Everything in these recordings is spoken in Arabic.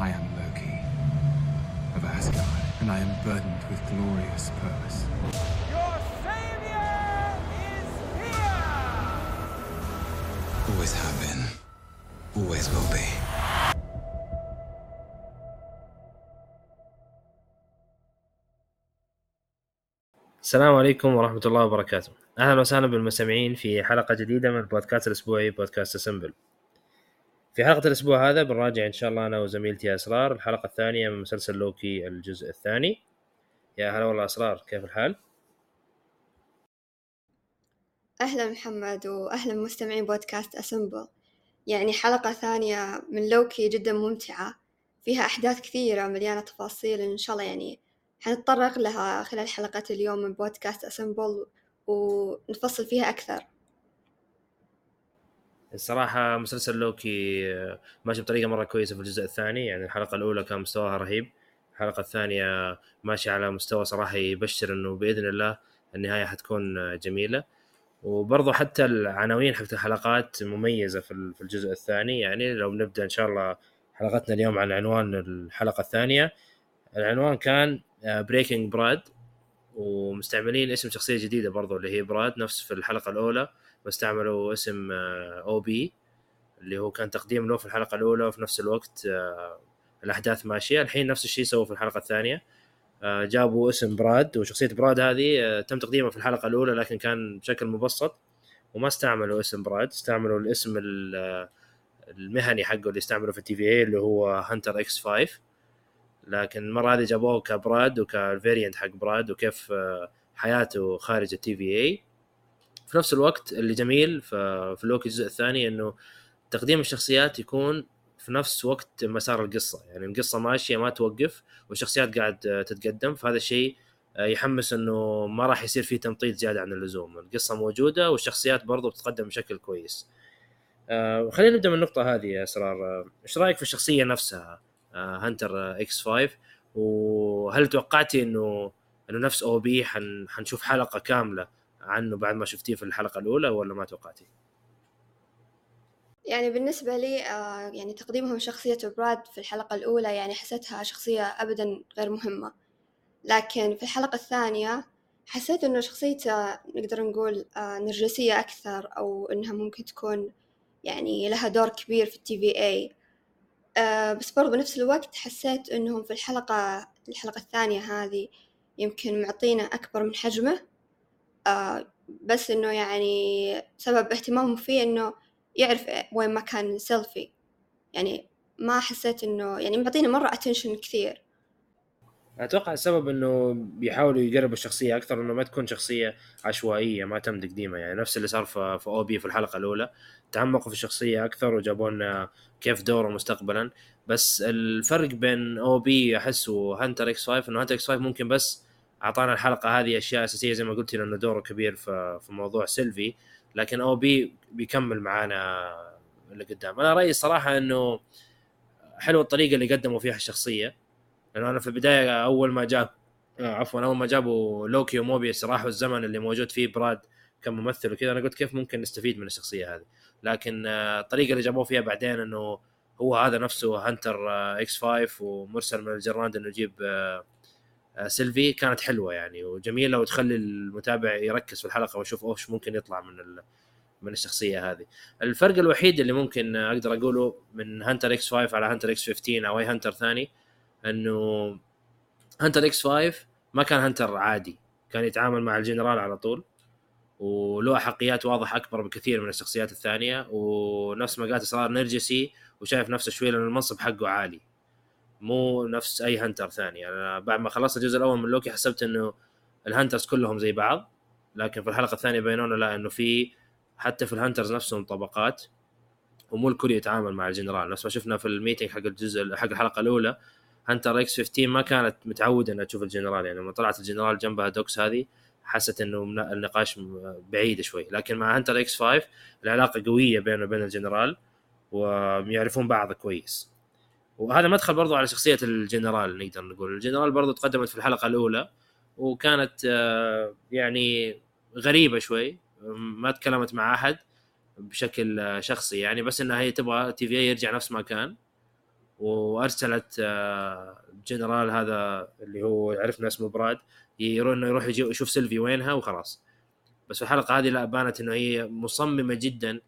I am Loki of Asgard, and I am burdened with glorious purpose. Your savior is here! Always have been, always will be. السلام عليكم ورحمة الله وبركاته أهلا وسهلا بالمستمعين في حلقة جديدة من البودكاست الأسبوعي بودكاست أسمبل في حلقة الأسبوع هذا بنراجع إن شاء الله أنا وزميلتي أسرار الحلقة الثانية من مسلسل لوكي الجزء الثاني. يا هلا والله أسرار كيف الحال؟ أهلا محمد وأهلا مستمعين بودكاست أسمبل. يعني حلقة ثانية من لوكي جدا ممتعة فيها أحداث كثيرة مليانة تفاصيل إن شاء الله يعني حنتطرق لها خلال حلقة اليوم من بودكاست أسمبل ونفصل فيها أكثر. الصراحة مسلسل لوكي آه، ماشي بطريقة مرة كويسة في الجزء الثاني يعني الحلقة الأولى كان مستواها رهيب الحلقة الثانية ماشية على مستوى صراحة يبشر إنه بإذن الله النهاية حتكون آه، جميلة. وبرضه حتى العناوين حقت الحلقات مميزة في في الجزء الثاني يعني لو بنبدأ إن شاء الله حلقتنا اليوم عن عنوان الحلقة الثانية. العنوان كان Breaking آه، براد ومستعملين اسم شخصية جديدة برضو اللي هي براد نفس في الحلقة الأولى. واستعملوا اسم O آه، B اللي هو كان تقديم له في الحلقة الأولى وفي نفس الوقت آه، الأحداث ماشية. الحين نفس الشيء سووا في الحلقة الثانية. آه، جابوا اسم براد وشخصية براد هذه تم تقديمها في الحلقة الأولى لكن كان بشكل مبسط وما استعملوا اسم براد. استعملوا الاسم المهني حقه اللي استعمله في ال TVA اللي هو Hunter X 5 لكن المره هذه جابوه كبراد وك ال variant حق براد وكيف حياته خارج ال TVA في نفس الوقت اللي جميل في لوكي الجزء الثاني إنه تقديم الشخصيات يكون في نفس وقت مسار القصة. يعني القصة ماشية ما توقف والشخصيات قاعد تتقدم فهذا الشيء يحمس إنه ما راح يصير في تمطيط زيادة عن اللزوم. القصة موجودة والشخصيات برضو بتتقدم بشكل كويس. آه خلينا نبدأ من النقطة هذه يا أسرار. آه، إيش رأيك في الشخصية نفسها؟ Hunter X 5 وهل توقعتي إنه إنه نفس أو بي حن حنشوف حلقة كاملة عنه بعد ما شفتيه في الحلقة الأولى ولا ما توقعتي؟ يعني بالنسبة لي آه يعني تقديمهم شخصية براد في الحلقة الأولى يعني حسيتها شخصية أبدا غير مهمة. لكن في الحلقة الثانية حسيت إنه شخصيته نقدر نقول آه نرجسية أكثر أو إنها ممكن تكون يعني لها دور كبير في التي في اي آه بس برضه بنفس الوقت حسيت إنهم في الحلقة الحلقة الثانية هذه يمكن معطينا أكبر من حجمه. آه بس إنه يعني سبب اهتمامه فيه إنه يعرف وين مكان سيلفي يعني ما حسيت إنه يعني معطيني مرة attention كثير. أتوقع السبب إنه بيحاولوا يقربوا الشخصية أكثر إنه ما تكون شخصية عشوائية ما تم تقديمها يعني نفس اللي صار في, في OB في الحلقة الأولى. تعمقوا في الشخصية أكثر وجابوا لنا كيف دوره مستقبلا. بس الفرق بين OB احس و Hunter X 5 إنه Hunter X 5 ممكن بس أعطانا الحلقة هذه أشياء أساسية زي ما قلت لأنه دوره كبير في موضوع سيلفي لكن OB بيكمل معانا اللي قدام. أنا رأيي الصراحة إنه حلوة الطريقة اللي قدموا فيها الشخصية. لأنه أنا في البداية أول ما جاب آه، عفوا أول ما جابوا لوكي وموبيوس راحوا الزمن اللي موجود فيه براد كممثل وكذا أنا قلت كيف ممكن نستفيد من الشخصية هذه. لكن آه، الطريقة اللي جابوه فيها بعدين إنه هو هذا نفسه Hunter X 5 ومرسل من الجنرال إنه يجيب آه، سيلفي كانت حلوة يعني وجميلة وتخلي المتابع يركز في الحلقة ويشوف أوش ممكن يطلع من من الشخصية هذه. الفرق الوحيد اللي ممكن أقدر أقوله من Hunter X 5 على Hunter X 15 أو أي hunter ثاني إنه Hunter X 5 ما كان hunter عادي كان يتعامل مع الجنرال على طول وله أحقيات واضح أكبر بكثير من الشخصيات الثانية ونفس ما قالت صار نرجسي وشايف نفسه شوي لأن المنصب حقه عالي. مو نفس أي hunter ثاني. أنا بعد ما خلصت الجزء الأول من لوكي حسبت إنه ال hunters كلهم زي بعض لكن في الحلقة الثانية بينونا لا إنه في حتى في ال hunters نفسهم طبقات ومو الكل يتعامل مع الجنرال. نفس ما شفنا في ال meeting حق الجزء حق الحلقة الأولى Hunter X 15 ما كانت متعودة إنها تشوف الجنرال. يعني لما طلعت الجنرال جنبها دوكس هذه حست إنه النقاش بعيد شوي. لكن مع Hunter X 5 العلاقة قوية بينه وبين الجنرال ويعرفون بعض كويس. وهذا مدخل برضو على شخصية الجنرال نقدر نقول. الجنرال برضو تقدمت في الحلقة الأولى وكانت آه، يعني غريبة شوي ما تكلمت مع أحد بشكل شخصي يعني بس إنها هي تبغى TVA يرجع نفس ما كان. وأرسلت آه، جنرال هذا اللي هو عرفنا اسمه براد يروح إنه يروح يشوف سيلفي وينها وخلاص. بس في الحلقة هذه لا بانت إنه هي مصممة جدا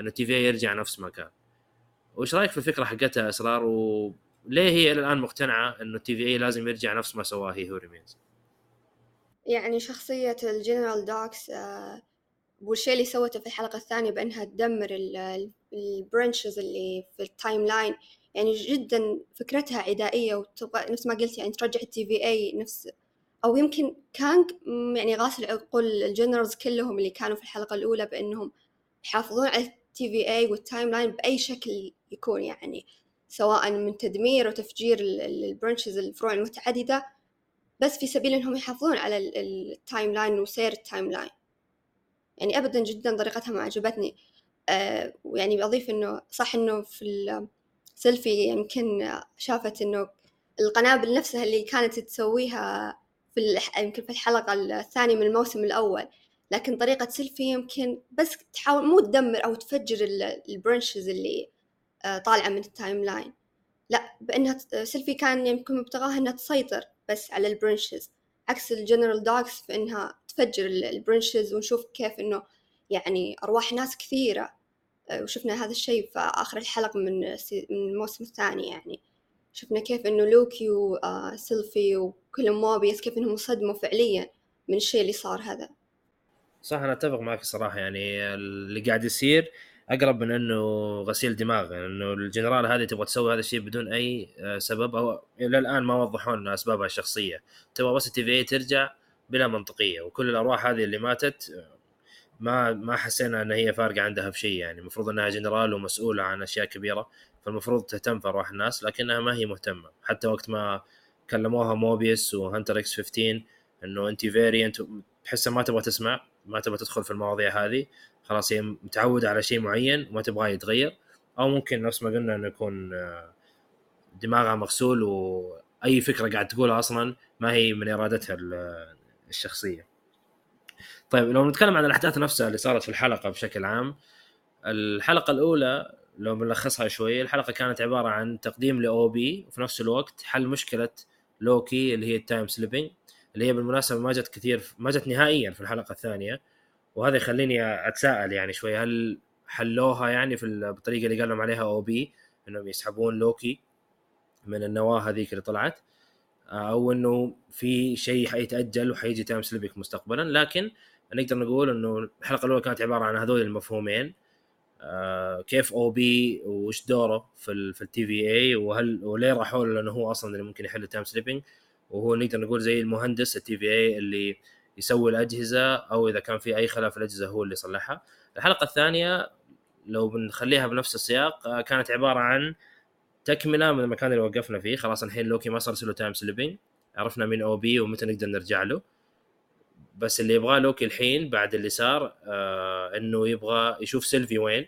إنه TVA يرجع نفس ما كان. وش رأيك في الفكرة حقتها أسرار؟ وليه هي إلى الآن مقتنعة إنه TVA لازم يرجع نفس ما سواه He Who Remains يعني شخصية الجنرال دوكس آه، والشيء اللي سوته في الحلقة الثانية بأنها تدمر ال branches اللي في ال timeline يعني جدا فكرتها عدائية وتبغى نفس ما قلت يعني ترجع ال TVA نفس. أو يمكن كان يعني غاسل عقول الجنرالز كلهم اللي كانوا في الحلقة الأولى بأنهم يحافظون على ال TVA وال timeline بأي شكل يكون يعني سواء من تدمير وتفجير ال branches الفروع المتعددة بس في سبيل إنهم يحافظون على ال timeline وسير ال timeline يعني ابدا جدا طريقتها ما عجبتني. آه ويعني بضيف إنه صح إنه في السيلفي يمكن شافت إنه القنابل نفسها اللي كانت تسويها في يمكن في الحلقة الثانية من الموسم الأول. لكن طريقة سيلفي يمكن بس تحاول مو تدمر أو تفجر ال branches اللي طالعة من ال timeline. لا بأنها سيلفي كان يمكن مبتغاها أنها تسيطر بس على ال branches. عكس الجنرال دوكس في إنها تفجر ال branches ونشوف كيف إنه يعني أرواح ناس كثيرة. آه، وشفنا هذا الشيء في آخر الحلقة من من الموسم الثاني يعني. شفنا كيف إنه لوكي وسيلفي وكل موبيس كيف إنهم صدموا فعليا من الشيء اللي صار هذا. صح أنا أتفق معك صراحة يعني اللي قاعد يصير أقرب من إنه غسيل دماغ يعني إنه الجنرال هذه تبغى تسوي هذا الشيء بدون أي سبب أو إلى الآن ما وضحوا لنا أسبابها الشخصية. تبغى بس ال TVA ترجع بلا منطقية وكل الأرواح هذه اللي ماتت ما ما حسينا إن هي فارقة عندها في شيء يعني المفروض إنها جنرال ومسؤولة عن أشياء كبيرة فالمفروض تهتم في أرواح الناس لكنها ما هي مهتمة. حتى وقت ما كلموها موبيس و Hunter X 15 إنه انت variant تحسها ما تبغى تسمع ما تبغى تدخل في المواضيع هذه. خلاص هي متعودة على شيء معين وما تبغاه يتغير أو ممكن نفس ما قلنا إنه يكون آه، دماغها مغسول وأي فكرة قاعد تقولها أصلا ما هي من إرادتها الشخصية. طيب لو نتكلم عن الأحداث نفسها اللي صارت في الحلقة بشكل عام الحلقة الأولى لو بنلخصها شوي الحلقة كانت عبارة عن تقديم ل OB وفي نفس الوقت حل مشكلة لوكي اللي هي ال time slipping اللي هي بالمناسبة ما جت كثير ما جت نهائيا في الحلقة الثانية وهذا يخليني أتساءل يعني شوي هل حلوها يعني في بالطريقة اللي قال عليها OB إنهم يسحبون لوكي من النواة هذيك اللي طلعت أو إنه في شيء حيتأجل وحيجي time slipping مستقبلا. لكن نقدر نقول إنه الحلقة الأولى كانت عبارة عن هذول المفهومين. آه كيف OB وش دوره في ال في ال TVA وهل وليه راحوا له؟ لأنه هو أصلا اللي ممكن يحل ال time slipping وهو نقدر نقول زي المهندس ال TVA اللي يسوي الأجهزة أو إذا كان في أي خلاف في الأجهزة هو اللي يصلحها. الحلقة الثانية لو بنخليها بنفس السياق آه، كانت عبارة عن تكملة من المكان اللي وقفنا فيه. خلاص الحين لوكي ما صار له time slipping عرفنا مين OB ومتى نقدر نرجع له. بس اللي يبغاه لوكي الحين بعد اللي صار آه إنه يبغى يشوف سيلفي وين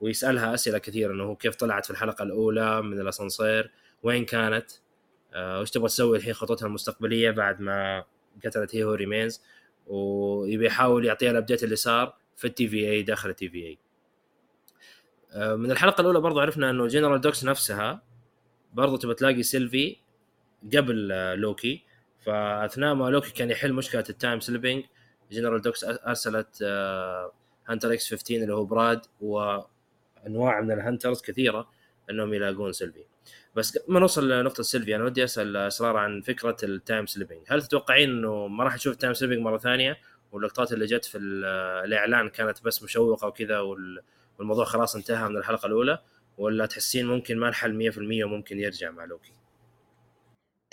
ويسألها أسئلة كثيرة إنه كيف طلعت في الحلقة الأولى من الأسانسير؟ وين كانت؟ آه وش تبغى تسوي الحين خطوتها المستقبلية بعد ما قتلت He Who Remains ويبي يحاول يعطيها ال update اللي صار في ال TVA داخل ال TVA. من الحلقة الأولى برضو عرفنا إنه جنرال دوكس نفسها برضو تبى تلاقي سيلفي قبل آه، لوكي فأثناء ما لوكي كان يحل مشكلة ال time slipping جنرال دوكس أرسلت Hunter X 15 اللي هو براد وأنواع من ال hunters كثيرة إنهم يلاقون سيلفي بس ما نوصل لنقطة سيلفي أنا ودي أسأل أسرار عن فكرة ال time slipping هل تتوقعين إنه ما راح نشوف ال time slipping مرة ثانية؟ واللقطات اللي جت في الإعلان كانت بس مشوقة وكذا والموضوع خلاص انتهى من الحلقة الأولى ولا تحسين ممكن ما الحل 100% وممكن يرجع مع لوكي؟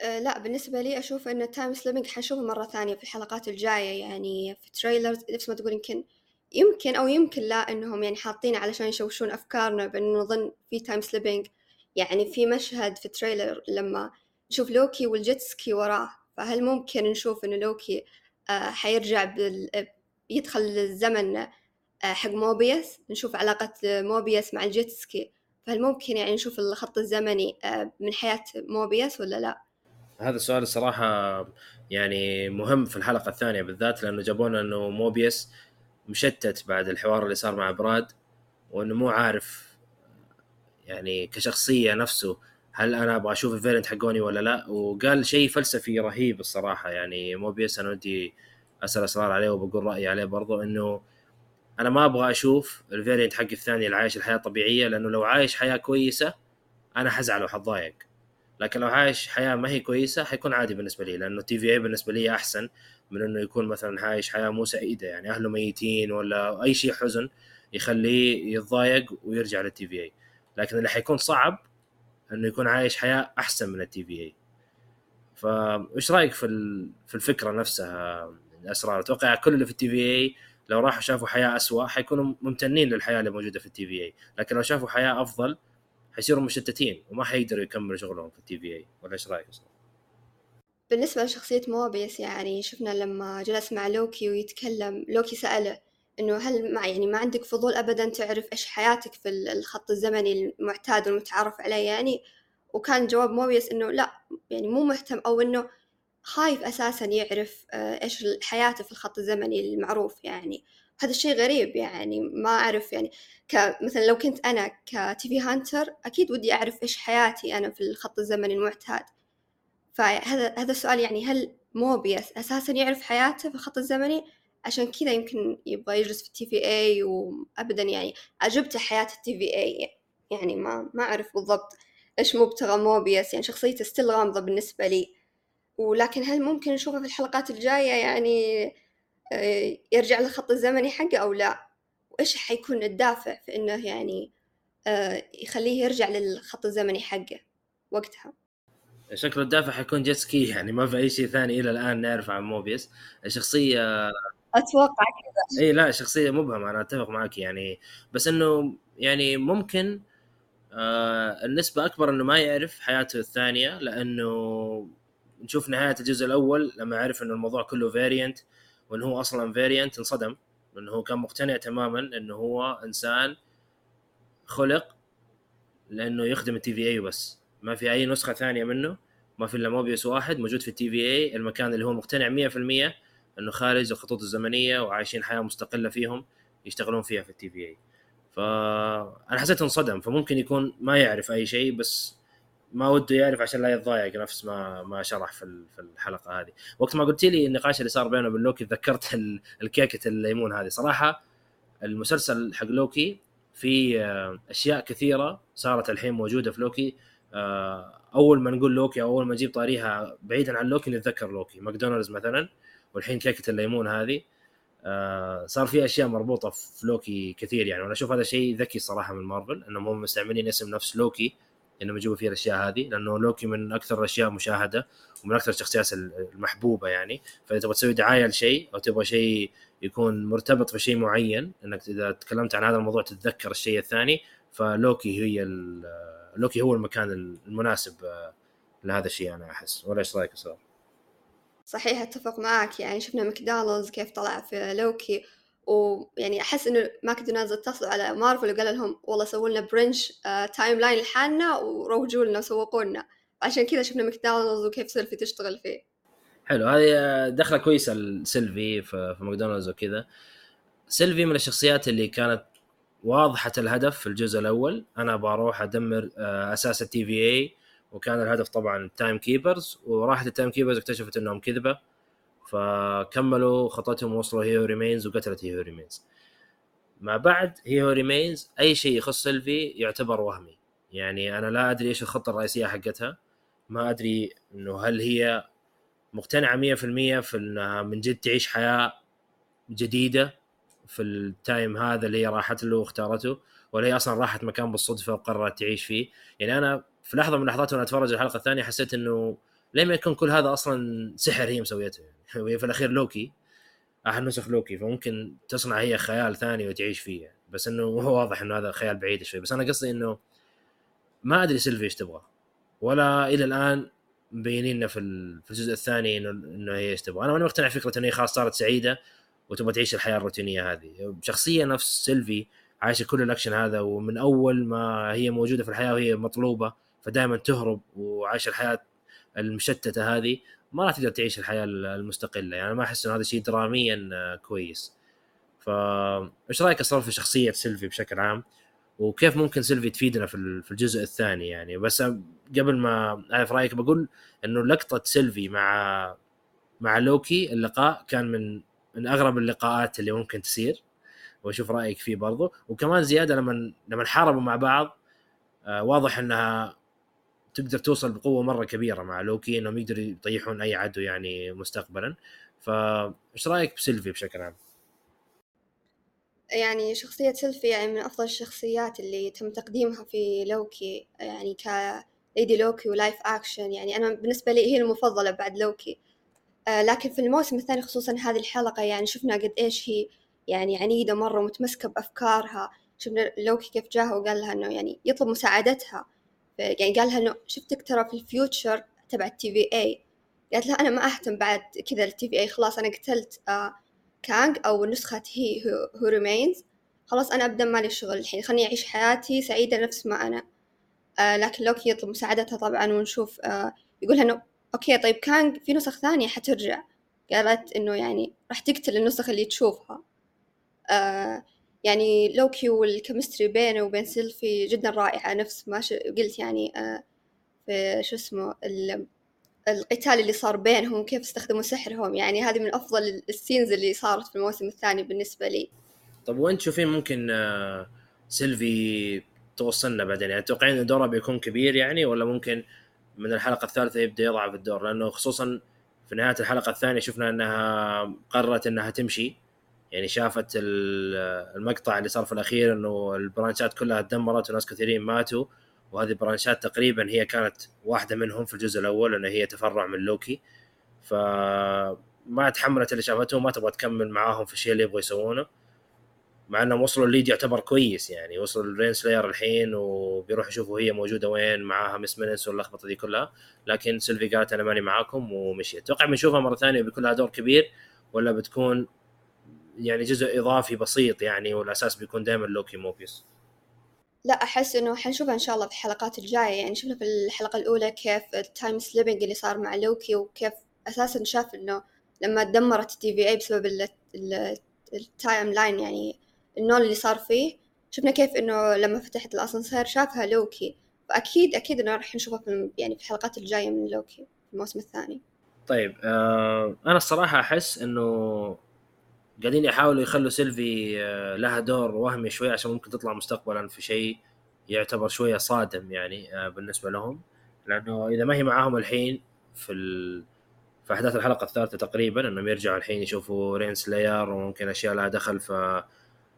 أه لا بالنسبة لي أشوف إن ال time slipping حنشوفه مرة ثانية في الحلقات الجاية يعني في trailers نفس ما تقول يمكن يمكن أو يمكن لا إنهم يعني حاطين علشان يشوشون أفكارنا بإنه نظن في time slipping يعني في مشهد في trailer لما نشوف لوكي وال jet ski وراه فهل ممكن نشوف إنه لوكي آه حيرجع بال... يدخل الزمن آه حق موبيس نشوف علاقة موبيس مع ال jet ski فهل ممكن يعني نشوف الخط الزمني آه من حياة موبيس ولا لا؟ هذا السؤال الصراحة يعني مهم في الحلقة الثانية بالذات لأنه جابونا إنه موبيس مشتت بعد الحوار اللي صار مع براد وإنه مو عارف يعني كشخصية نفسه هل أنا أبغى أشوف ال variant حقوني ولا لا؟ وقال شيء فلسفي رهيب الصراحة يعني موبيس أنا ودي أسأل أسرار عليه وبقول رأيي عليه برضو إنه أنا ما أبغى أشوف ال variant حقي الثاني اللي عايش الحياة الطبيعيه لأنه لو عايش حياة كويسة أنا حزعل وحتضايق. لكن لو عايش حياة ما هي كويسة حيكون عادي بالنسبة لي لأنه TVA بالنسبة لي أحسن من إنه يكون مثلا عايش حياة مو سعيدة يعني أهله ميتين ولا أي شيء حزن يخليه يتضايق ويرجع لل TVA لكن اللي حيكون صعب إنه يكون عايش حياة أحسن من ال TVA فايش رأيك في في الفكرة نفسها؟ الأسرار. أتوقع كل اللي في ال TVA لو راحوا شافوا حياة اسوء حيكونوا ممتنين للحياة اللي موجودة في ال TVA لكن لو شافوا حياة أفضل حيصيروا مشتتين وما حيقدروا يكملوا شغلهم في ال TVA ولا إيش رأيك؟ بالنسبة لشخصية موبيس يعني شفنا لما جلس مع لوكي ويتكلم لوكي سأله إنه هل ما يعني ما عندك فضول أبدا تعرف إيش حياتك في الخط الزمني المعتاد والمتعارف عليه يعني؟ وكان جواب موبيس إنه لا يعني مو مهتم أو إنه خايف أساسا يعرف آه، إيش حياته في الخط الزمني المعروف يعني. هذا الشيء غريب يعني ما أعرف يعني. كمثلا لو كنت أنا ك TV hunter أكيد ودي أعرف إيش حياتي أنا في الخط الزمني المعتاد. فهذا هذا السؤال يعني هل موبيس أساسا يعرف حياته في الخط الزمني؟ عشان كذا يمكن يبغى يجلس في ال TVA وأبدا يعني. عجبته حياة ال TVA يعني ما ما أعرف بالضبط إيش مبتغى موبيس يعني شخصيته still غامضة بالنسبة لي. ولكن هل ممكن نشوفه في الحلقات الجاية يعني آه، يرجع للخط الزمني حقه أو لا؟ وإيش حيكون الدافع في إنه يعني آه، يخليه يرجع للخط الزمني حقه وقتها؟ شكله الدافع حيكون jet ski يعني ما في أي شيء ثاني إلى الآن نعرفه عن موبيس. الشخصية أتوقع كذا. إي لا شخصية مبهمة أنا أتفق معك يعني. بس إنه يعني ممكن آه النسبة أكبر إنه ما يعرف حياته الثانية لأنه نشوف نهاية الجزء الأول لما عرف إنه الموضوع كله variant وإنه هو أصلا variant انصدم. لأنه هو كان مقتنع تماما إنه هو إنسان خلق لأنه يخدم ال TVA وبس ما في أي نسخة ثانية منه ما في إلا موبيوس واحد موجود في ال TVA المكان اللي هو مقتنع 100% انه خارج الخطوط الزمنية وعايشين حياة مستقلة فيهم يشتغلون فيها في ال TVA. فانا حسيت انصدم فممكن يكون ما يعرف أي شيء بس ما وده يعرف عشان لا يتضايق نفس ما ما شرح في في الحلقة هذه. وقت ما قلت لي النقاش اللي صار بينه وبين لوكي تذكرت الكيكة الليمون هذه. صراحة المسلسل حق لوكي في آه، أشياء كثيرة صارت الحين موجودة في لوكي. آه، أول ما نقول لوكي أو أول ما نجيب طاريها بعيدا عن لوكي نتذكر لوكي. ماكدونالدز مثلا. والحين كيكة الليمون هذه آه، صار في أشياء مربوطة في لوكي كثير يعني وأنا أشوف هذا شيء ذكي صراحة من مارفل انهم هم مستعملين اسم نفس لوكي إنهم يجيبوا فيه الأشياء هذه لأنه لوكي من أكثر الأشياء مشاهدة ومن أكثر الشخصيات المحبوبة يعني فإذا تبغى تسوي دعاية لشيء أو تبغى شيء يكون مرتبط في شيء معين إنك إذا تكلمت عن هذا الموضوع تتذكر الشيء الثاني فلوكي هي لوكي هو المكان المناسب لهذا الشيء أنا أحس ولا إيش رأيك أستاذ؟ صحيح أتفق معك. يعني شفنا ماكدونالدز كيف طلع في لوكي ويعني أحس إنه ماكدونالدز اتصلوا على مارفل وقال لهم والله سووا لنا branch آه timeline لحالنا وروجوا لنا وسوقوا لنا عشان كذا شفنا ماكدونالدز وكيف سيلفي تشتغل فيه. حلو. هذه دخلة كويسة لسيلفي في ماكدونالدز وكذا. سيلفي من الشخصيات اللي كانت واضحة الهدف في الجزء الأول. أنا بروح أدمر آه، أساس ال TVA وكان الهدف طبعا ال Time Keepers وراحت ال Time Keepers اكتشفت إنهم كذبة فكملوا خطتهم وصلوا He Who Remains وقتلت He Who Remains ما بعد He Who Remains أي شيء يخص سيلفي يعتبر وهمي. يعني أنا لا أدري إيش الخطة الرئيسية حقتها. ما أدري إنه هل هي مقتنعة 100% في إنها من جد تعيش حياة جديدة في ال time هذا اللي هي راحت له واختارته ولا هي أصلا راحت مكان بالصدفة وقررت تعيش فيه. يعني أنا في لحظة من اللحظات وأنا أتفرج الحلقة الثانية حسيت إنه ليه ما يكون كل هذا أصلا سحر هي مسويته. يعني وهي في الأخير لوكي أحد نسخ لوكي فممكن تصنع هي خيال ثاني وتعيش فيه. يعني. بس إنه هو واضح إنه هذا خيال بعيد شوي. بس أنا قصدي إنه ما أدري سيلفي إيش تبغى. ولا إلى الآن مبينين لنا في الجزء الثاني انه إنه هي إيش تبغى. أنا ماني مقتنع فكره إنه هي خلاص صارت سعيدة وتبغى تعيش الحياة الروتينية هذه. شخصيه نفس سيلفي عايشة كل الأكشن هذا ومن أول ما هي موجودة في الحياة وهي مطلوبة فدائما تهرب وعايشه الحياة المشتتة هذه ما راح تقدر تعيش الحياة المستقلة. يعني ما أحس إنه هذا شيء دراميا كويس. فا إيش رأيك أصلا في شخصية سيلفي بشكل عام؟ وكيف ممكن سيلفي تفيدنا في ال- في الجزء الثاني يعني؟ بس قبل ما أعرف رأيك بقول إنه لقطة سيلفي مع مع لوكي اللقاء كان من من أغرب اللقاءات اللي ممكن تصير. وأشوف رأيك فيه برضو. وكمان زيادة لما لما حاربوا مع بعض آه واضح إنها تقدر توصل بقوة مرة كبيرة مع لوكي إنهم يقدروا يطيحون أي عدو يعني مستقبلا. فايش رأيك بسيلفي بشكل عام؟ يعني شخصية سيلفي يعني من أفضل الشخصيات اللي تم تقديمها في لوكي يعني ك Lady لوكي و live action يعني أنا بالنسبة لي هي المفضلة بعد لوكي. آه لكن في الموسم الثاني خصوصا هذه الحلقة يعني شفنا قد إيش هي يعني عنيدة مرة ومتمسكة بأفكارها. شفنا لوكي كيف جاها وقال لها إنه يعني يطلب مساعدتها. يعني قال لها إنه شفتك ترى في ال future تبع ال TVA. قالت لها أنا ما أهتم بعد كذا ال TVA. خلاص أنا قتلت آه كانج أو نسخة He Who Remains خلاص أنا أبدأ مالي شغل الحين. خليني أعيش حياتي سعيدة نفس ما أنا. آه لكن لوكي يطلب مساعدتها طبعا ونشوف آه يقولها إنه okay طيب كانج في نسخ ثانية حترجع. قالت إنه يعني راح تقتل النسخ اللي تشوفها. آه يعني لوكي وال chemistry بينه وبين سيلفي جدا رائعة نفس ما. قلت يعني آه في شو اسمه ال... القتال اللي صار بينهم وكيف استخدموا سحرهم يعني هذه من أفضل ال scenes اللي صارت في الموسم الثاني بالنسبة لي. طب وين تشوفين ممكن آه، سيلفي توصلنا بعدين؟ يعني تتوقعين إن دورها بيكون كبير يعني ولا ممكن من الحلقة الثالثة يبدأ يضعف الدور؟ لأنه خصوصا في نهاية الحلقة الثانية شفنا إنها قررت إنها تمشي. يعني شافت ال- المقطع اللي صار في الأخير إنه ال branchات كلها تدمرت وناس كثيرين ماتوا وهذه ال branches تقريبا هي كانت واحدة منهم في الجزء الأول لأن هي تفرع من لوكي. فما تحملت اللي شافته وما تبغى تكمل معاهم في الشيء اللي يبغوا يسوونه. مع إنهم وصلوا ال lead يعتبر كويس يعني وصلوا ال رين سلاير الحين وبيروح يشوفوا هي موجودة وين معاها مس مينتس واللخبطة دي كلها. لكن سيلفي قالت أنا ماني معاكم ومشيت. أتوقع بنشوفها مرة ثانية بيكون لها دور كبير ولا بتكون يعني جزء إضافي بسيط يعني والأساس بيكون دائما لوكي موبيوس لا أحس إنه حنشوفها إن شاء الله في الحلقات الجاية. يعني شفنا في الحلقة الأولى كيف ال time slipping اللي صار مع لوكي وكيف أساسا شاف إنه لما دمرت ال TVA بسبب ال- ال- ال timeline يعني ال null اللي صار فيه شفنا كيف إنه لما فتحت الأسانسير شافها لوكي. فأكيد أكيد إنه راح نشوفها في يعني في الحلقات الجاية من لوكي في الموسم الثاني. طيب آه أنا الصراحة أحس إنه قاعدين يحاولوا يخلوا سيلفي آه لها دور وهمي شوي عشان ممكن تطلع مستقبلا في شيء يعتبر شوية صادم يعني آه بالنسبة لهم. لأنه إذا ما هي معاهم الحين في ال... في أحداث الحلقة الثالثة تقريبا إنهم يرجعوا الحين يشوفوا رين سلاير وممكن أشياء لها دخل في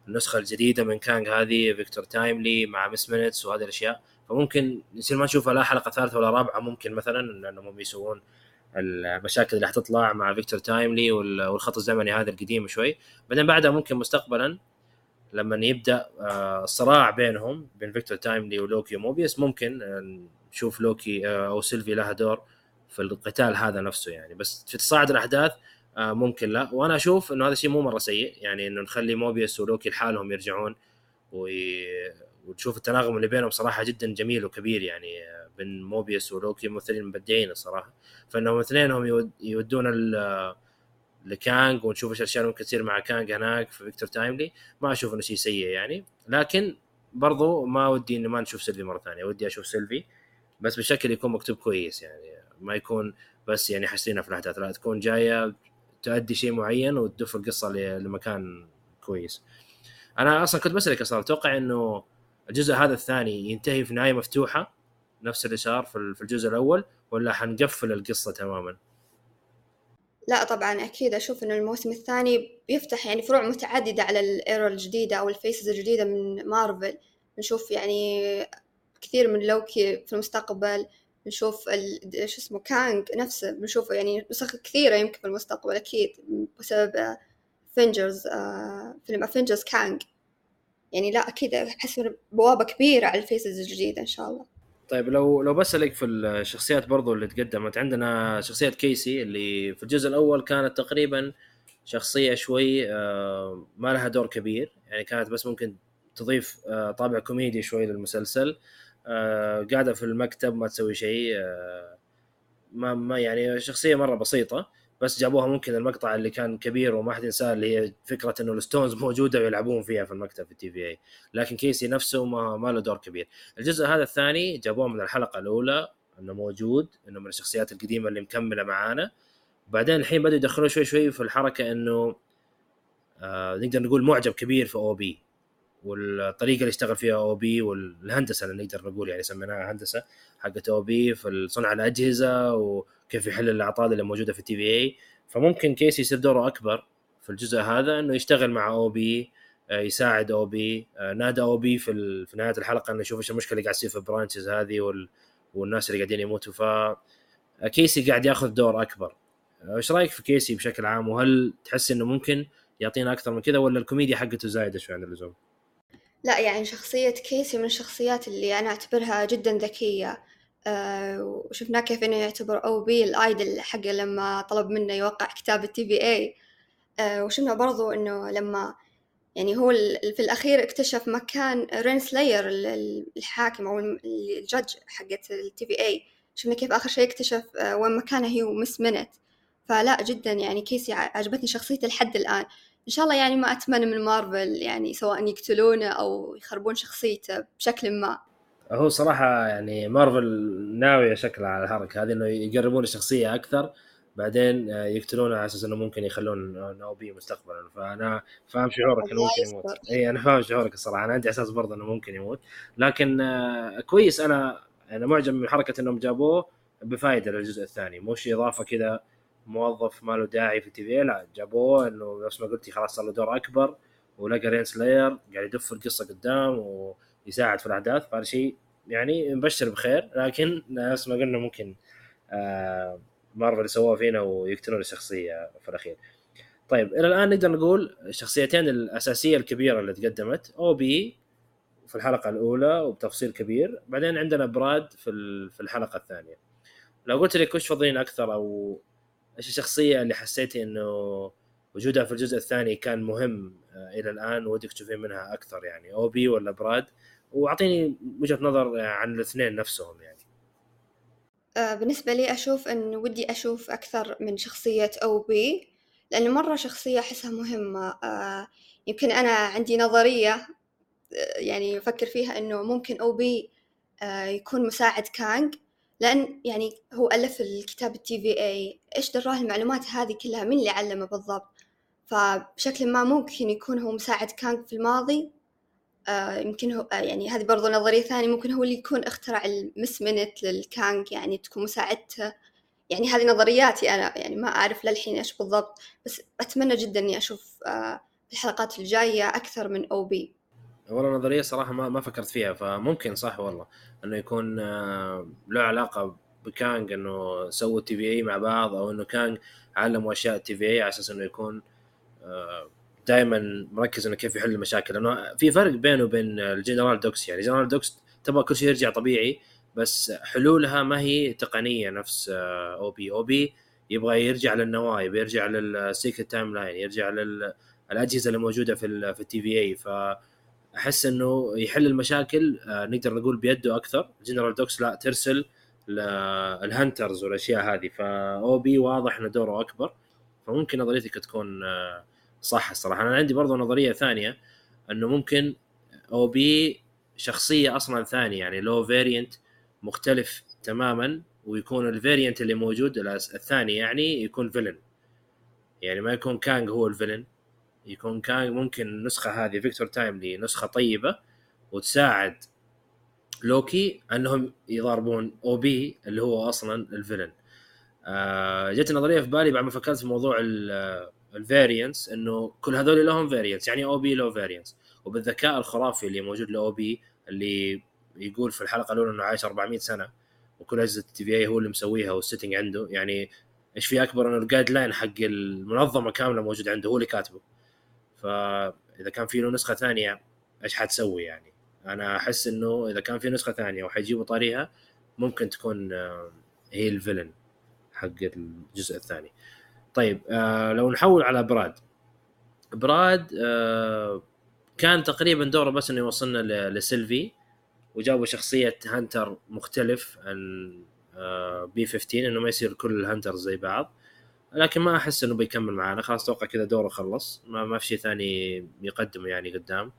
النسخة الجديدة من كانج هذه فيكتور تايملي مع مس مينتس وهذه الأشياء. فممكن يصير ما نشوفها لا حلقة ثالثة ولا رابعة ممكن مثلا لانهم يسوون المشاكل اللي حتطلع مع فيكتور تايملي وال- والخط الزمني هذا القديم شوي. بعدين بعدها ممكن مستقبلا لما يبدأ آه، الصراع بينهم بين فيكتور تايملي ولوكي وموبيوس ممكن آه، نشوف لوكي آه، أو سيلفي لها دور في القتال هذا نفسه يعني. بس في تصاعد الأحداث آه، ممكن لا. وأنا أشوف إنه هذا الشيء مو مرة سيء يعني إنه نخلي موبيوس ولوكي لحالهم يرجعون وي... وتشوف التناغم اللي بينهم صراحة جدا جميل وكبير يعني آه، بين موبيوس ولوكي ممثلين مبدعين الصراحة. فإنهم اثنينهم يود- يودون لكانج ونشوف إيش الأشياء ممكن تصير مع كانج هناك في فيكتور تايملي ما أشوف إنه شيء سيء يعني. لكن برضو ما ودي انه ما نشوف سيلفي مرة ثانية. ودي أشوف سيلفي بس بشكل يكون مكتوب كويس يعني. ما يكون بس يعني حاسينها في الأحداث. لا تكون جاية تؤدي شيء معين وتدف القصة لمكان كويس. أنا أصلا كنت بسألك أصلا أتوقع إنه الجزء هذا الثاني ينتهي في نهاية مفتوحة؟ نفس اللي صار في الجزء الأول ولا حنقفل القصة تماما؟ لا طبعا أكيد أشوف إنه الموسم الثاني بيفتح يعني فروع متعددة على ال era الجديدة أو ال phases الجديدة من مارفل. نشوف يعني كثير من لوكي في المستقبل نشوف ال... شو اسمه كانج نفسه بنشوف يعني نسخ كثيرة يمكن في المستقبل أكيد بسبب Avengers فيلم Avengers كانج يعني لا أكيد أحس بوابة كبيرة على ال phases الجديدة إن شاء الله. طيب لو لو بسألك في الشخصيات برضو اللي تقدمت عندنا شخصية كيسي اللي في الجزء الأول كانت تقريبا شخصية شوي آه، ما لها دور كبير يعني كانت بس ممكن تضيف آه، طابع كوميدي شوي للمسلسل آه، قاعدة في المكتب ما تسوي شيء ما ما يعني شخصية مرة بسيطة. بس جابوها ممكن المقطع اللي كان كبير وما حد ينساه اللي هي فكرة إنه ال stones موجودة ويلعبون فيها في المكتب في ال TVA. لكن كيسي نفسه ما, ما له دور كبير. الجزء هذا الثاني جابوه من الحلقة الأولى إنه موجود إنه من الشخصيات القديمة اللي مكملة معانا. بعدين الحين بدأوا يدخلون شوي شوي في الحركة إنه آه نقدر نقول معجب كبير في OB. والطريقة اللي اشتغل فيها OB والهندسة اللي نقدر نقول يعني سميناها هندسة حقت OB في صنع الأجهزة وكيف يحل الأعطال اللي موجودة في ال TVA. فممكن كيسي يصير دوره أكبر في الجزء هذا إنه يشتغل مع OB آه، يساعد OB آه، نادى OB في, في نهاية الحلقة إنه يشوف إيش المشكلة اللي قاعد تصير في ال branches هذه وال... والناس اللي قاعدين يموتوا. ف كيسي قاعد ياخذ دور أكبر. إيش رأيك في كيسي بشكل عام؟ وهل تحس إنه ممكن يعطينا أكثر من كذا ولا الكوميديا حقته زايدة شوي عن اللزوم؟ لا يعني شخصية كيسي من الشخصيات اللي أنا أعتبرها جدا ذكية. وشفناه كيف إنه يعتبر OB ال idol حقه لما طلب منه يوقع كتاب ال TVA أه وشفنا برضو إنه لما يعني هو في الأخير اكتشف مكان رين سلاير الحاكم أو الجدج حقت التي في اي شفنا كيف آخر شيء اكتشف أه وين مكانه هي ومس منت فلا جدا يعني كيسي عجبتني شخصيته لحد الآن. إن شاء الله يعني ما أتمنى من مارفل يعني سواء يقتلونه أو يخربون شخصيته بشكل ما. هو صراحة يعني مارفل ناوية شكلها على الحركة هذه إنه يقربون الشخصية أكثر بعدين يقتلونه على أساس إنه ممكن يخلون منه OB مستقبلا. فأنا فاهم شعورك إنه ممكن يموت. اي أنا فاهم شعورك الصراحه أنا عندي إحساس برضه إنه ممكن يموت. لكن آه، كويس أنا أنا معجب من حركة إنهم جابوه بفائده للجزء الثاني. مش إضافة كذا موظف ما له داعي في TVA لا جابوه إنه نفس ما قلتي خلاص صار له دور أكبر ولقى رين سلاير قاعد يدف القصة قدام ويساعد في الأحداث فهذا شيء يعني مبشر بخير لكن نفس ما قلنا ممكن آه مارفل يسووها فينا ويقتلون الشخصية في الأخير. طيب إلى الآن نقدر نقول الشخصيتين الأساسية الكبيرة اللي تقدمت OB في الحلقة الأولى وبتفصيل كبير بعدين عندنا براد في في الحلقة الثانية. لو قلت لك وش تفضلين أكثر أو إيش الشخصية اللي حسيتي إنه وجودها في الجزء الثاني كان مهم آه، إلى الآن ودك تشوفين منها أكثر يعني OB ولا براد واعطيني وجهة نظر عن الاثنين نفسهم يعني. آه، بالنسبة لي أشوف أن ودي أشوف أكثر من شخصية أوبي لأنه مرة شخصية أحسها مهمة. آه، يمكن أنا عندي نظرية يعني أفكر فيها أنه ممكن أوبي يكون مساعد كانج لأن يعني هو ألف الكتاب التي في اي إيش دراه المعلومات هذه كلها؟ مين اللي علمه بالضبط؟ فبشكل ما ممكن يكون هو مساعد كانج في الماضي. آه يمكن هو آه يعني هذه برضو نظرية ثانية ممكن هو اللي يكون اخترع ال مس مينتس لل كانج يعني تكون مساعدته. يعني هذه نظرياتي أنا يعني ما أعرف للحين إيش بالضبط بس أتمنى جدا إني أشوف آه الحلقات الجاية أكثر من OB. والله نظرية صراحة ما ما فكرت فيها فممكن صح والله إنه يكون له علاقة بكانج إنه سووا TVA مع بعض أو إنه كانج علموا أشياء TVA على أساس إنه يكون دائما مركز إنه كيف يحل المشاكل. لأنه في فرق بينه وبين الجنرال دوكس. يعني جنرال دوكس تبغى كل شيء يرجع طبيعي بس حلولها ما هي تقنية نفس OB. OB يبغى يرجع للنواه يبغى يرجع لل sacred timeline يرجع للاجهزه اللي موجودة في في ال TVA ف احس إنه يحل المشاكل آه، نقدر نقول بيده أكثر. جنرال دوكس لا ترسل ال hunters والأشياء هذه. ف OB واضح إنه دوره أكبر. فممكن نظريتك تكون آه، صح الصراحة. أنا عندي برضو نظرية ثانية إنه ممكن OB شخصية أصلا ثانية يعني له variant مختلف تماما ويكون ال variant اللي موجود الثاني يعني يكون villain يعني ما يكون كانج هو ال villain يكون كان ممكن النسخة هذه فيكتور تايملي نسخه طيبة وتساعد لوكي إنهم يضاربون OB اللي هو أصلا ال villain آه جت نظرية في بالي بعد ما فكرت في موضوع ال variants إنه كل هذول لهم variants يعني OB له variants وبالذكاء الخرافي اللي موجود ل OB اللي يقول في الحلقة الأولى إنه عايش 400 سنة وكل أجهزة ال TVA هو اللي مسويها وال setting عنده. يعني إيش في أكبر إنه ال guideline حق المنظمة كاملة موجود عنده هو اللي كاتبه. فإذا كان في له نسخة ثانية إيش حتسوي يعني؟ أنا أحس إنه إذا كان في نسخة ثانية وحيجيبوا طريقها ممكن تكون آه، هي ال villain حق الجزء الثاني. طيب آه لو نحول على براد. براد آه كان تقريبا دوره بس إنه يوصلنا لسيلفي وجابوا شخصية hunter مختلف عن آه B 15 إنه ما يصير كل ال hunters زي بعض. لكن ما أحس إنه بيكمل معانا. خلاص أتوقع كذا دوره خلص. ما, ما في شيء ثاني يقدمه يعني قدام.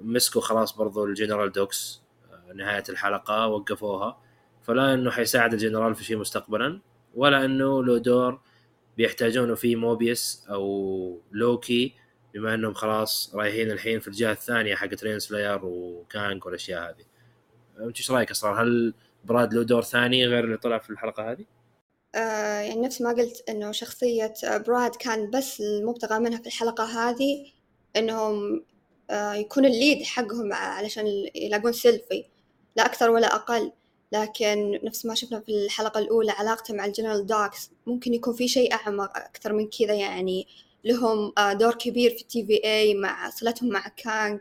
مسكوا خلاص برضو الجنرال دوكس آه، نهاية الحلقة وقفوها. فلا إنه حيساعد الجنرال في شيء مستقبلا ولا إنه له دور بيحتاجونه في موبيوس أو لوكي بما إنهم خلاص رايحين الحين في الجهة الثانية حقت رين سلاير وكانج والأشياء هذه. انت إيش رأيك اسرار هل براد له دور ثاني غير اللي طلع في الحلقة هذه؟ آه يعني نفس ما قلت إنه شخصية براد كان بس المبتغى منها في الحلقة هذه إنهم آه يكون ال lead حقهم علشان يلاقون سيلفي لا أكثر ولا أقل. لكن نفس ما شفنا في الحلقة الأولى علاقته مع الجنرال دوكس ممكن يكون في شيء أعمق أكثر من كذا يعني. لهم آه دور كبير في ال TVA مع صلتهم مع كانج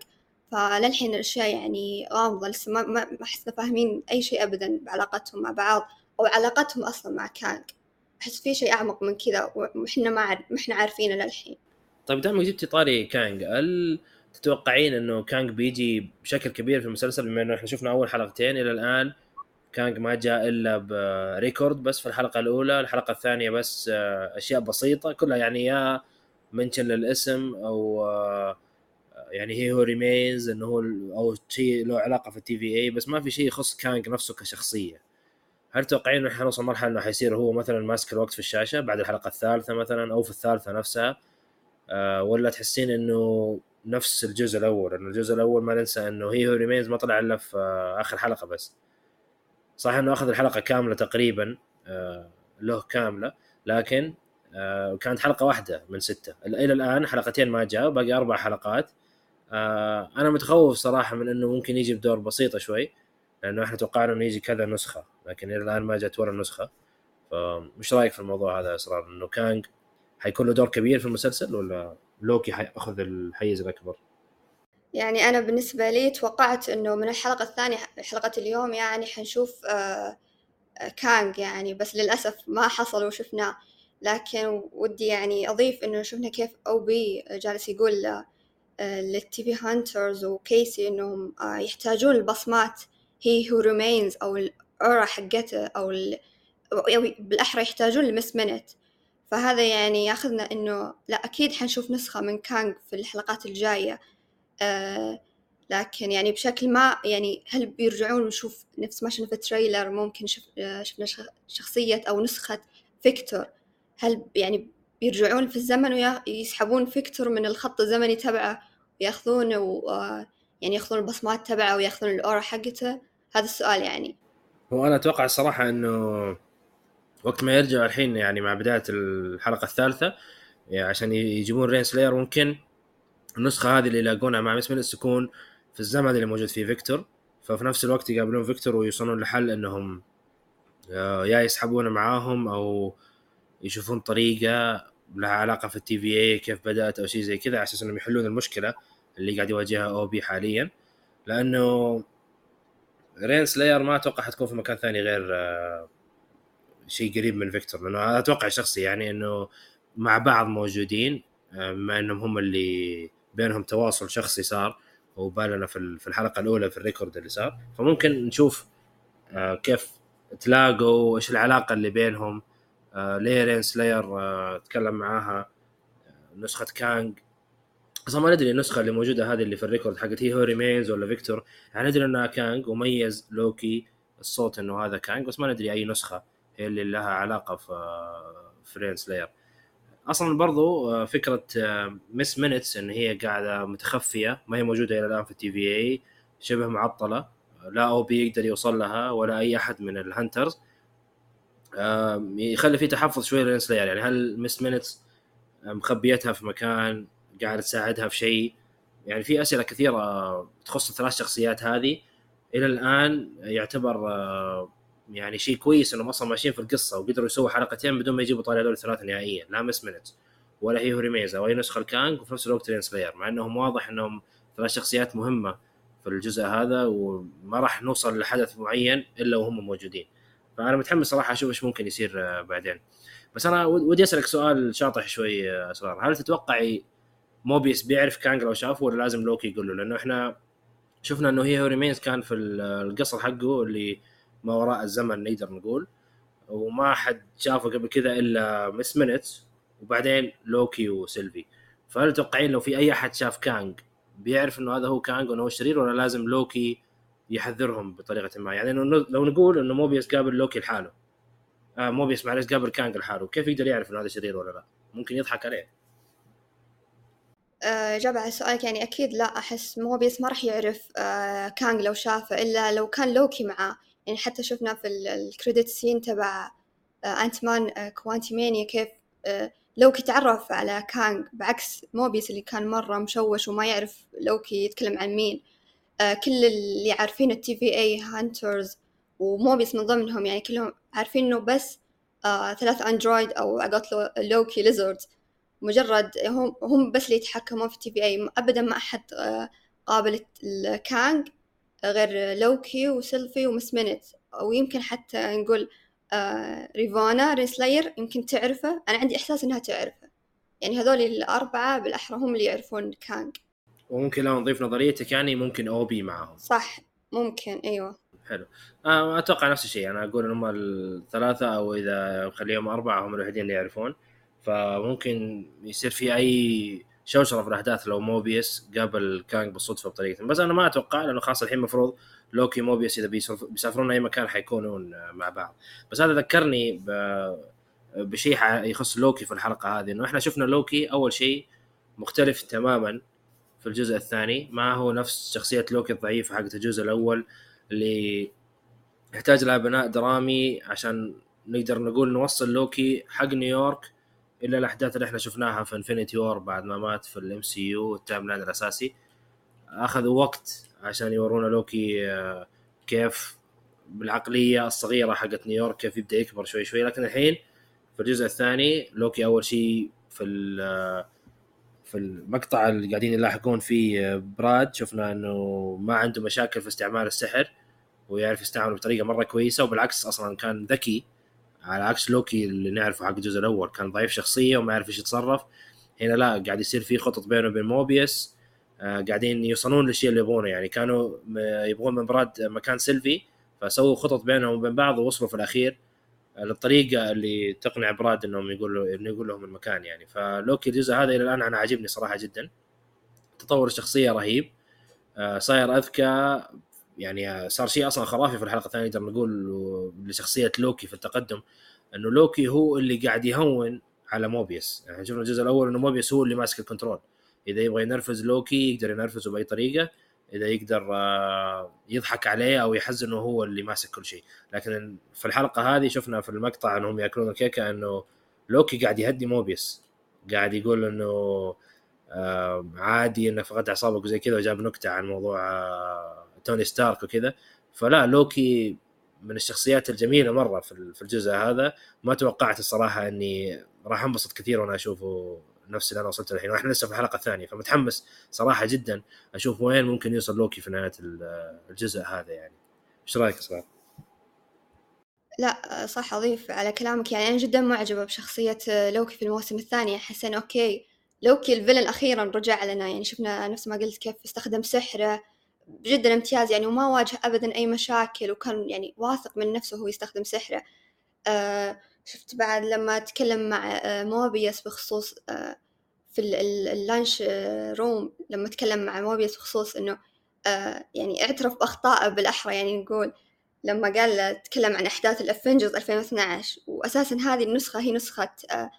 فللحين الأشياء يعني غامضة لسه ما ما أحسنا فاهمين أي شيء أبدا بعلاقتهم مع بعض أو علاقتهم أصلا مع كانج أحس في شيء أعمق من كذا وإحنا ما ما إحنا عارفينه للحين. طيب دام جبتي طاري كانج هل تتوقعين إنه كانج بيجي بشكل كبير في المسلسل بما إنه إحنا شفنا أول حلقتين إلى الآن؟ كانج ما جاء إلا ب record بس في الحلقة الأولى الحلقة الثانية بس آه، أشياء بسيطة كلها يعني يا mention للاسم أو آه، يعني He Who Remains إنه هو أو شيء له علاقة في ال TVA بس ما في شيء يخص كانج نفسه كشخصية. هل تتوقعين إنه حنوصل مرحله إنه حيصير هو مثلا ماسك الوقت في الشاشة بعد الحلقة الثالثة مثلا أو في الثالثة نفسها؟ أه ولا تحسين إنه نفس الجزء الأول؟ إنه الجزء الأول ما ننسى إنه هي هو ريمينز ما طلع إلا في آه آخر حلقة بس. صح إنه أخذ الحلقة كاملة تقريبا أه له كاملة لكن أه كانت حلقة واحدة من ستة. إلى الآن حلقتين ما جاء باقي أربع حلقات. آه أنا متخوف صراحة من إنه ممكن يجي بدور بسيطة شوي لأنه إحنا توقعنا إنه يجي كذا نسخة لكن إلى الآن ما جت ولا نسخة. فمش رأيك في الموضوع هذا إسرار؟ إنه كانج حيكون له دور كبير في المسلسل ولا لوكي حيأخذ الحيز الأكبر؟ يعني أنا بالنسبة لي توقعت إنه من الحلقة الثانية حلقة اليوم يعني حنشوف آه كانج يعني بس للأسف ما حصل وشفناه لكن ودي يعني أضيف إنه شفنا كيف OB جالس يقول لل TVA hunters وكيسي إنهم آه، يحتاجون البصمات He Who Remains أو ال aura حقته أو أو بالأحرى يحتاجون ال Miss Minutes فهذا يعني ياخذنا إنه لا أكيد حنشوف نسخة من كانج في الحلقات الجاية. آه لكن يعني بشكل ما يعني هل بيرجعون ونشوف نفس ما شفنا في ال trailer؟ ممكن شف آه، شفنا شخصية أو نسخة فيكتور. هل يعني بيرجعون في الزمن ويسحبون فيكتور من الخط الزمني تبعه وياخذونه و يعني يأخذون البصمات تبعه ويأخذون ال aura حقته؟ هذا السؤال يعني. هو أنا أتوقع الصراحه إنه وقت ما يرجع الحين يعني مع بداية الحلقة الثالثة يعني عشان يجيبون رين سلاير ممكن النسخة هذه اللي يلاقونها مع Miss تكون في الزمن اللي موجود فيه فيكتور. ففي نفس الوقت يقابلون فيكتور ويوصلون لحل إنهم آه، يا يسحبونه معاهم أو يشوفون طريقة لها علاقة في ال TVA كيف بدأت أو شيء زي كذا على أساس إنهم يحلون المشكلة اللي قاعد يواجهها OB حاليا. لأنه رين سلاير ما أتوقع حتكون في مكان ثاني غير آه، شيء قريب من فيكتور. لأنه أتوقع شخصي يعني إنه مع بعض موجودين آه، بما إنهم هم اللي بينهم تواصل شخصي صار وبان لنا في الحلقة الأولى في ال record اللي صار. فممكن نشوف آه، كيف تلاقوا إيش العلاقة اللي بينهم آه، ليه رين سلاير آه، تكلم معاها آه، نسخة كانج أصلا ما ندري النسخة اللي موجودة هذه اللي في ال record حقت He Who Remains ولا فيكتور يعني ندري إنها كانج وميز لوكي الصوت إنه هذا كانج بس ما ندري أي نسخة هي اللي لها علاقة في في رين سلاير أصلا برضو فكرة Miss Minutes إن هي قاعدة متخفية ما هي موجودة إلى الآن في ال TVA شبه معطلة لا أو بي يقدر يوصل لها ولا أي أحد من ال Hunters يخلي في تحفظ شوي لرينسلاير يعني هل Miss Minutes مخبيتها في مكان قاعد تساعدها في شيء؟ يعني في أسئلة كثيرة تخص الثلاث شخصيات هذه. إلى الآن يعتبر آه، يعني شيء كويس إنهم أصلا ماشيين في القصة وقدروا يسووا حلقتين بدون ما يجيبوا طاري هذول الثلاثة نهائيا. لا Miss Minutes ولا He Who Remains أو اي نسخة الكانج وفي نفس الوقت رينسلاير مع إنهم واضح إنهم ثلاث شخصيات مهمة في الجزء هذا وما راح نوصل لحدث معين إلا وهم موجودين. فأنا متحمس صراحة أشوف إيش ممكن يصير آه، بعدين. بس أنا ودي أسألك سؤال شاطح شوي آه، أسرار. هل تتوقعي موبيس بيعرف كانج لو شافه ولا لازم لوكي يقول له؟ لأنه إحنا شفنا إنه He Who Remains كان في القصر حقه اللي ما وراء الزمن نقدر نقول. وما حد شافه قبل كذا إلا Miss Minutes وبعدين لوكي وسيلفي فهل تتوقعين لو في أي أحد شاف كانج بيعرف إنه هذا هو كانج وإنه هو الشرير ولا لازم لوكي يحذرهم بطريقة ما؟ يعني لو نقول إنه موبيس قابل لوكي لحاله. آه موبيس معلش قابل كانج لحاله. كيف يقدر يعرف إنه هذا شرير ولا لا؟ ممكن يضحك عليه. آه، إجابة على سؤالك يعني أكيد لا أحس موبيس ما راح يعرف آه، كانج لو شافه إلا لو كان لوكي معاه يعني حتى شفنا في ال credit scene تبع آه، Ant-Man Quantumania كيف لوكي تعرف على كانج بعكس موبيس اللي كان مرة مشوش وما يعرف لوكي يتكلم عن مين. كل اللي عارفين ال TVA Hunters وموبيس من ضمنهم يعني كلهم عارفين إنه بس ثلاث android أو قلت لوكي lizards مجرد هم هم بس اللي يتحكمون في TVA ابدا ما أحد آه، قابل الكانج غير لوكي وسيلفي و Miss Minutes أو يمكن حتى نقول آه، رافونا رينسلاير يمكن تعرفه. أنا عندي إحساس إنها تعرفه. يعني هذول الأربعة بالأحرى هم اللي يعرفون كانج وممكن لو نضيف نظريتك يعني ممكن أو بي معهم. صح ممكن أيوه. حلو. آه أتوقع نفس الشيء. أنا أقول ان هم الثلاثة أو إذا خليهم أربعة هم الوحيدين اللي يعرفون. فممكن يصير في أي شوشره في الاحداث لو موبيس قابل كانج بالصدفة بطريقة. بس أنا ما أتوقع لأنه خلاص الحين المفروض لوكي موبيس إذا بيسافرون أي مكان حيكونون مع بعض. بس هذا ذكرني بشيء يخص لوكي في الحلقة هذه إنه إحنا شفنا لوكي أول شيء مختلف تماما في الجزء الثاني. ما هو نفس شخصية لوكي الضعيفة حقت الجزء الأول اللي يحتاج لها بناء درامي عشان نقدر نقول نوصل لوكي حق نيويورك إلا الأحداث اللي إحنا شفناها في Infinity War بعد ما مات في ال MCU ال timeline الأساسي. أخذوا وقت عشان يورونا لوكي آه، كيف بالعقلية الصغيرة حقت نيويورك كيف يبدأ يكبر شوي شوي. لكن الحين في الجزء الثاني لوكي أول شيء في آه، في المقطع اللي قاعدين يلاحقون فيه آه، براد شفنا إنه ما عنده مشاكل في استعمال السحر ويعرف يستعمله بطريقة مرة كويسة وبالعكس أصلا كان ذكي. على عكس لوكي اللي نعرفه حق الجزء الأول كان ضعيف شخصية وما يعرف إيش يتصرف. هنا لا قاعد يصير في خطط بينه وبين موبيس. آه قاعدين يوصلون للشيء اللي يبغونه يعني كانوا يبغون من براد مكان سيلفي فسووا خطط بينهم وبين بعض ووصلوا في الأخير للطريقة اللي تقنع براد إنهم يقولوا إنه يقول لهم المكان يعني. فلوكي الجزء هذا إلى الآن أنا عاجبني صراحة جدا. تطور الشخصية رهيب. آه صاير أذكى يعني صار شيء أصلا خرافي في الحلقة الثانية نقدر نقول لشخصية لوكي في التقدم إنه لوكي هو اللي قاعد يهون على موبيس. يعني شفنا الجزء الأول إنه موبيس هو اللي ماسك ال control. إذا يبغى ينرفز لوكي يقدر ينرفزه بأي طريقة إذا يقدر آه، يضحك عليه أو يحزنه هو اللي ماسك كل شيء. لكن في الحلقة هذه شفنا في المقطع انهم يأكلون الكيكة إنه لوكي قاعد يهدي موبيس. قاعد يقول إنه آه، عادي إنه فقد اعصابك وزي كذا وجاب نكتة عن موضوع آه، توني ستارك وكذا فلا لوكي من الشخصيات الجميلة مرة في الجزء هذا. ما توقعت الصراحة إني راح انبسط كثير وأنا أشوفه نفس اللي أنا وصلت الحين. وإحنا لسه في الحلقة الثانية فمتحمس صراحة جدا أشوف وين ممكن يوصل لوكي في نهاية الجزء هذا يعني. إيش رأيك صراحة؟ لا صح أضيف على كلامك. يعني أنا جدا معجبة بشخصية لوكي في الموسم الثاني. حسين أوكي لوكي الفيلن أخيرا رجع لنا. يعني شفنا نفس ما قلت كيف استخدم سحره جدا امتياز يعني وما واجه أبدا أي مشاكل وكان يعني واثق من نفسه وهو يستخدم سحره. آه شفت بعد لما تكلم مع آه موبيس بخصوص آه في ال lunch room لما تكلم مع موبيس بخصوص إنه آه يعني اعترف بأخطائه بالأحرى يعني نقول لما قال تكلم عن أحداث الأفنجرز 2012 وأساسا هذه النسخة هي نسخة آه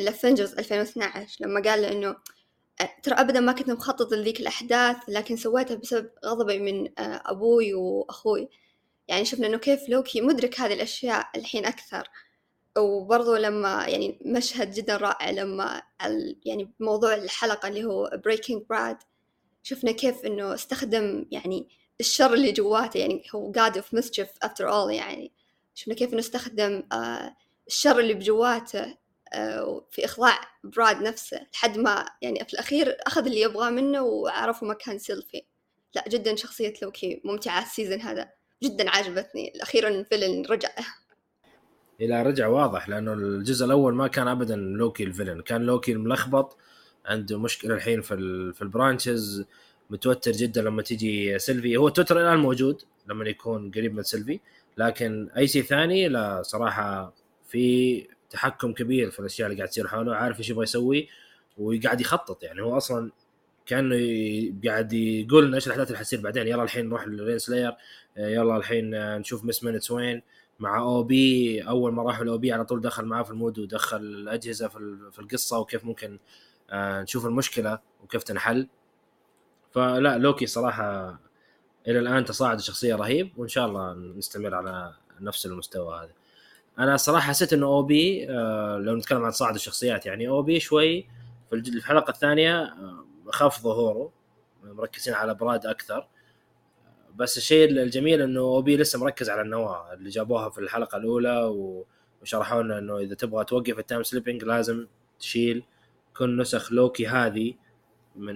الأفنجرز 2012 لما قال إنه ترى أبدا ما كنت مخطط لذيك الأحداث لكن سويتها بسبب غضبي من أبوي وأخوي. يعني شفنا إنه كيف لوكي مدرك هذه الأشياء الحين أكثر. وبرضو لما يعني مشهد جدا رائع لما يعني بموضوع الحلقة اللي هو Breaking Brad شفنا كيف إنه استخدم يعني الشر اللي جواته يعني هو God of mischief after all يعني. شفنا كيف إنه استخدم الشر اللي بجواته في إخضاع براد نفسه لحد ما يعني في الأخير أخذ اللي يبغاه منه وعرفوا مكان سيلفي. لا جدا شخصية لوكي ممتعة ال season هذا جدا عجبتني أخيرا ال villain رجع. إلا رجع واضح لأنه الجزء الأول ما كان أبدا لوكي ال villain. كان لوكي الملخبط عنده مشكلة الحين في في ال branches متوتر جدا لما تيجي سيلفي. هو التوتر الآن موجود لما يكون قريب من سيلفي لكن أي شيء ثاني لا صراحة في تحكم كبير في الأشياء اللي قاعد تصير حوله عارف إيش يبغى يسوي وقاعد يخطط يعني. هو أصلا كأنه قاعد يقول لنا إيش الأحداث اللي حتصير بعدين؟ يلا الحين نروح للرين سلاير يلا الحين نشوف مس مينتس وين مع أو بي. أول ما راحوا الاو بي على طول دخل معاه في ال mood ودخل الأجهزة في القصة وكيف ممكن آه، نشوف المشكلة وكيف تنحل. فلا لوكي صراحة إلى الآن تصاعد الشخصيه رهيب وإن شاء الله نستمر على نفس المستوى هذا. أنا صراحة حسيت إنه أو بي آه، لو نتكلم عن تصاعد الشخصيات يعني أو بي شوي في الحلقة الثانية آه، خف ظهوره مركزين على براد أكثر. بس الشيء الجميل إنه اوبي لسه مركز على النواة اللي جابوها في الحلقة الأولى وشرحوا لنا إنه إذا تبغى توقف ال time slipping لازم تشيل كل نسخ لوكي هذه من